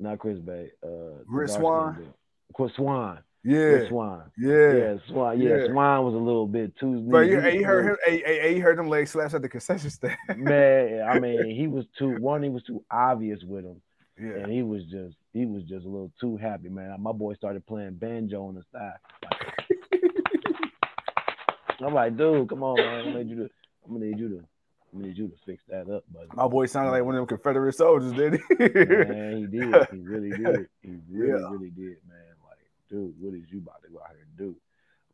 Speaker 5: not Chris Bey. Uh,
Speaker 4: Chris Swan?
Speaker 5: Chris Swan.
Speaker 4: Yeah,
Speaker 5: Swan.
Speaker 4: yeah.
Speaker 5: Yeah, Swan. Yeah,
Speaker 4: Yeah.
Speaker 5: Swan was a little bit too.
Speaker 4: But
Speaker 5: he
Speaker 4: you,
Speaker 5: was
Speaker 4: hey, you
Speaker 5: a
Speaker 4: heard him. Hey, you heard them leg slaps at the concession stand.
Speaker 5: Man, I mean, he was too. One, he was too obvious with him.
Speaker 4: yeah.
Speaker 5: and he was just he was just a little too happy, man. My boy started playing banjo on the side. I'm like, dude, come on, man. I'm gonna need you to I'm gonna need you to I'm gonna need you to fix that up, buddy.
Speaker 4: My boy sounded like one of them Confederate soldiers, did he?
Speaker 5: Man, he did. He really did. He really,
Speaker 4: Yeah.
Speaker 5: really did, man. Dude, what is you about to go out here and do?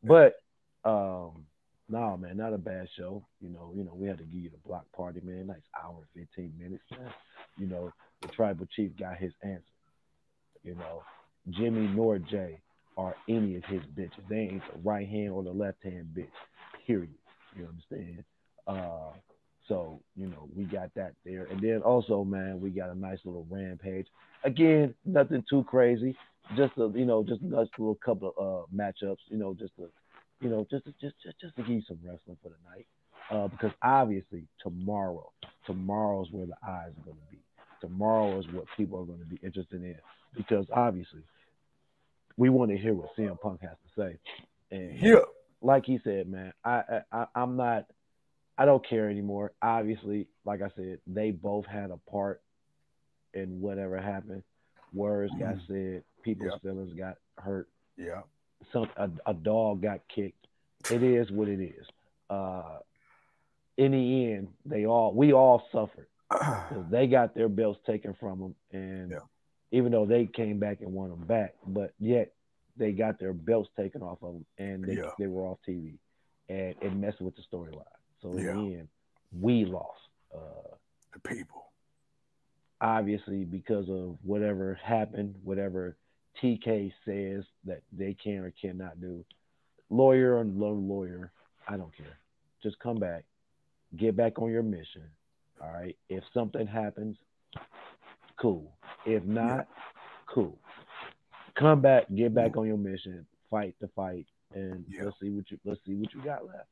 Speaker 5: But um, no, man, not a bad show. You know, you know, we had to give you the block party, man. Nice hour and 15 minutes, man. You know, the tribal chief got his answer. You know, Jimmy nor Jay are any of his bitches. They ain't the right hand or the left hand bitch. Period. You understand? Uh so, you know, we got that there. And then also, man, we got a nice little rampage. Again, nothing too crazy. Just a, you know, just a little couple of uh matchups, you know, just to you know, just to, just just just to give you some wrestling for the night. Uh, because obviously tomorrow, tomorrow's where the eyes are gonna be. Tomorrow is what people are gonna be interested in. Because obviously we want to hear what CM Punk has to say. And
Speaker 4: yeah.
Speaker 5: like he said, man, I, I I- I'm not I don't care anymore. Obviously, like I said, they both had a part in whatever happened. Words got said, people's
Speaker 4: Yeah.
Speaker 5: feelings got hurt,
Speaker 4: Yeah.
Speaker 5: some a, a dog got kicked. It is what it is. Uh in the end, they all we all suffered they got their belts taken from them, and
Speaker 4: Yeah.
Speaker 5: even though they came back and won them back, but yet they got their belts taken off of them, and they,
Speaker 4: Yeah.
Speaker 5: they were off TV, and it messed with the storyline. So in
Speaker 4: Yeah.
Speaker 5: the end, we lost. Uh,
Speaker 4: the people.
Speaker 5: obviously, because of whatever happened, whatever TK says that they can or cannot do, lawyer or no lawyer, I don't care. Just come back, get back on your mission. All right. If something happens, cool. If not, cool. Come back, get back on your mission, fight the fight, and
Speaker 4: Yeah.
Speaker 5: let's see what you let's see what you got left.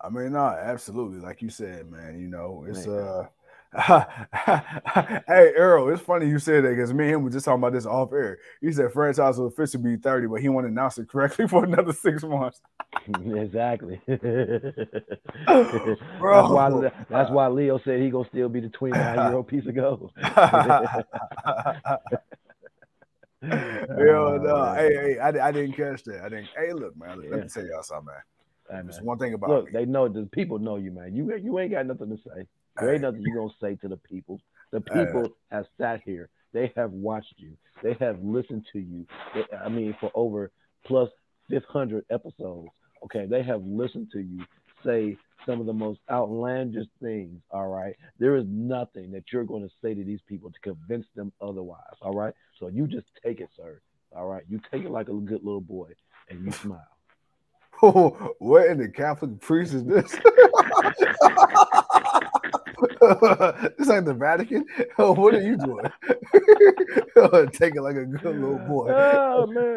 Speaker 4: I mean, no, absolutely. Like you said, man, you know, it's
Speaker 5: Man.
Speaker 4: uh hey Earl, it's funny you said that because me and him were just talking about this off air. He said franchise will officially be 30, but he want to announce it correctly for another six months.
Speaker 5: exactly. That's why that's why Leo said he gonna still be the 29 year old piece of gold.
Speaker 4: Hell no.
Speaker 5: Uh,
Speaker 4: Hey, hey, I, I didn't catch that. I didn't. Hey, look, man, let
Speaker 5: Yeah.
Speaker 4: me tell y'all something, man.
Speaker 5: Hey, man.
Speaker 4: one thing about
Speaker 5: Look,
Speaker 4: me.
Speaker 5: they know the people know you, man. You you ain't got nothing to say. There ain't nothing you gonna say to the people. The people have sat here. They have watched you. They have listened to you. They- I mean, for over plus 500 episodes. Okay, they have listened to you say some of the most outlandish things. All right, there is nothing that you're going to say to these people to convince them otherwise. All right, so you just take it, sir. All right, you take it like a good little boy, and you smile.
Speaker 4: what in the Catholic priest is this? this ain't the Vatican. Oh, what are you doing? Take it like a good little boy.
Speaker 5: Oh man.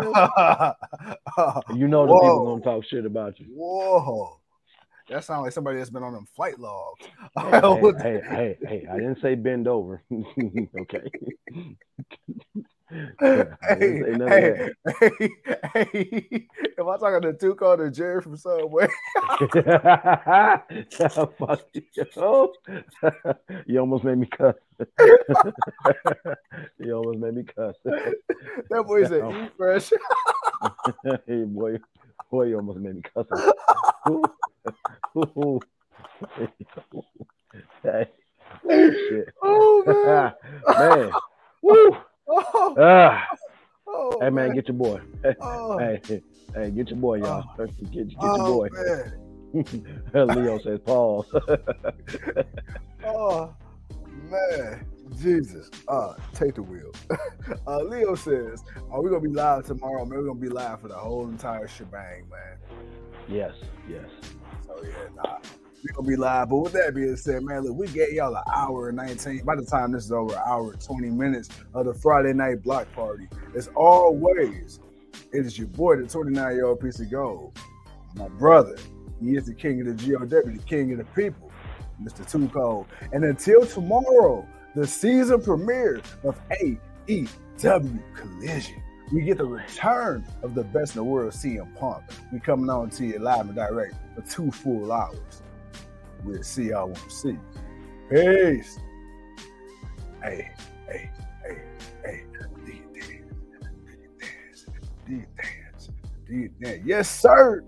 Speaker 5: You know the people
Speaker 4: Whoa.
Speaker 5: gonna talk shit about you.
Speaker 4: Whoa. That sounds like somebody that's been on them flight logs.
Speaker 5: Hey, hey, hey, hey, hey, I didn't say bend over. okay. I none of
Speaker 4: hey, hey, hey, if I'm talking to Tuco to Jerry from Subway,
Speaker 5: Fuck you. You almost made me cuss. you almost made me cuss.
Speaker 4: that boy said,
Speaker 5: Oh.
Speaker 4: eat fresh.
Speaker 5: hey boy, boy, you almost made me cuss. hey. Oh, shit.
Speaker 4: Oh, man.
Speaker 5: man. Woo.
Speaker 4: Oh,
Speaker 5: Ah.
Speaker 4: oh,
Speaker 5: Hey man, get your boy.
Speaker 4: oh,
Speaker 5: Hey, hey, get your boy, y'all. Get, get your
Speaker 4: oh,
Speaker 5: boy.
Speaker 4: man.
Speaker 5: Leo says pause.
Speaker 4: Oh, man. Jesus. Uh, take the wheel. uh, Leo says, Are we going to be live tomorrow? Man, we're going to be live for the whole entire shebang, man.
Speaker 5: yes, yes.
Speaker 4: So yeah, nah. We gonna be live. But with that being said, man, look, we gave y'all an hour and 19. By the time this is over, an hour and 20 minutes of the Friday night block party. As always, it is your boy, the 29-year-old piece of gold. My brother. He is the king of the GOW, the king of the people, Mr. Two Cold. And until tomorrow, the season premiere of AEW Collision. We get the return of the best in the world, CM Punk. We coming on to you live and direct for two full hours. We'll see y'all when we see. Peace. Hey, hey, hey, hey. Do you dance? Do you dance? Do you dance? Yes, sir.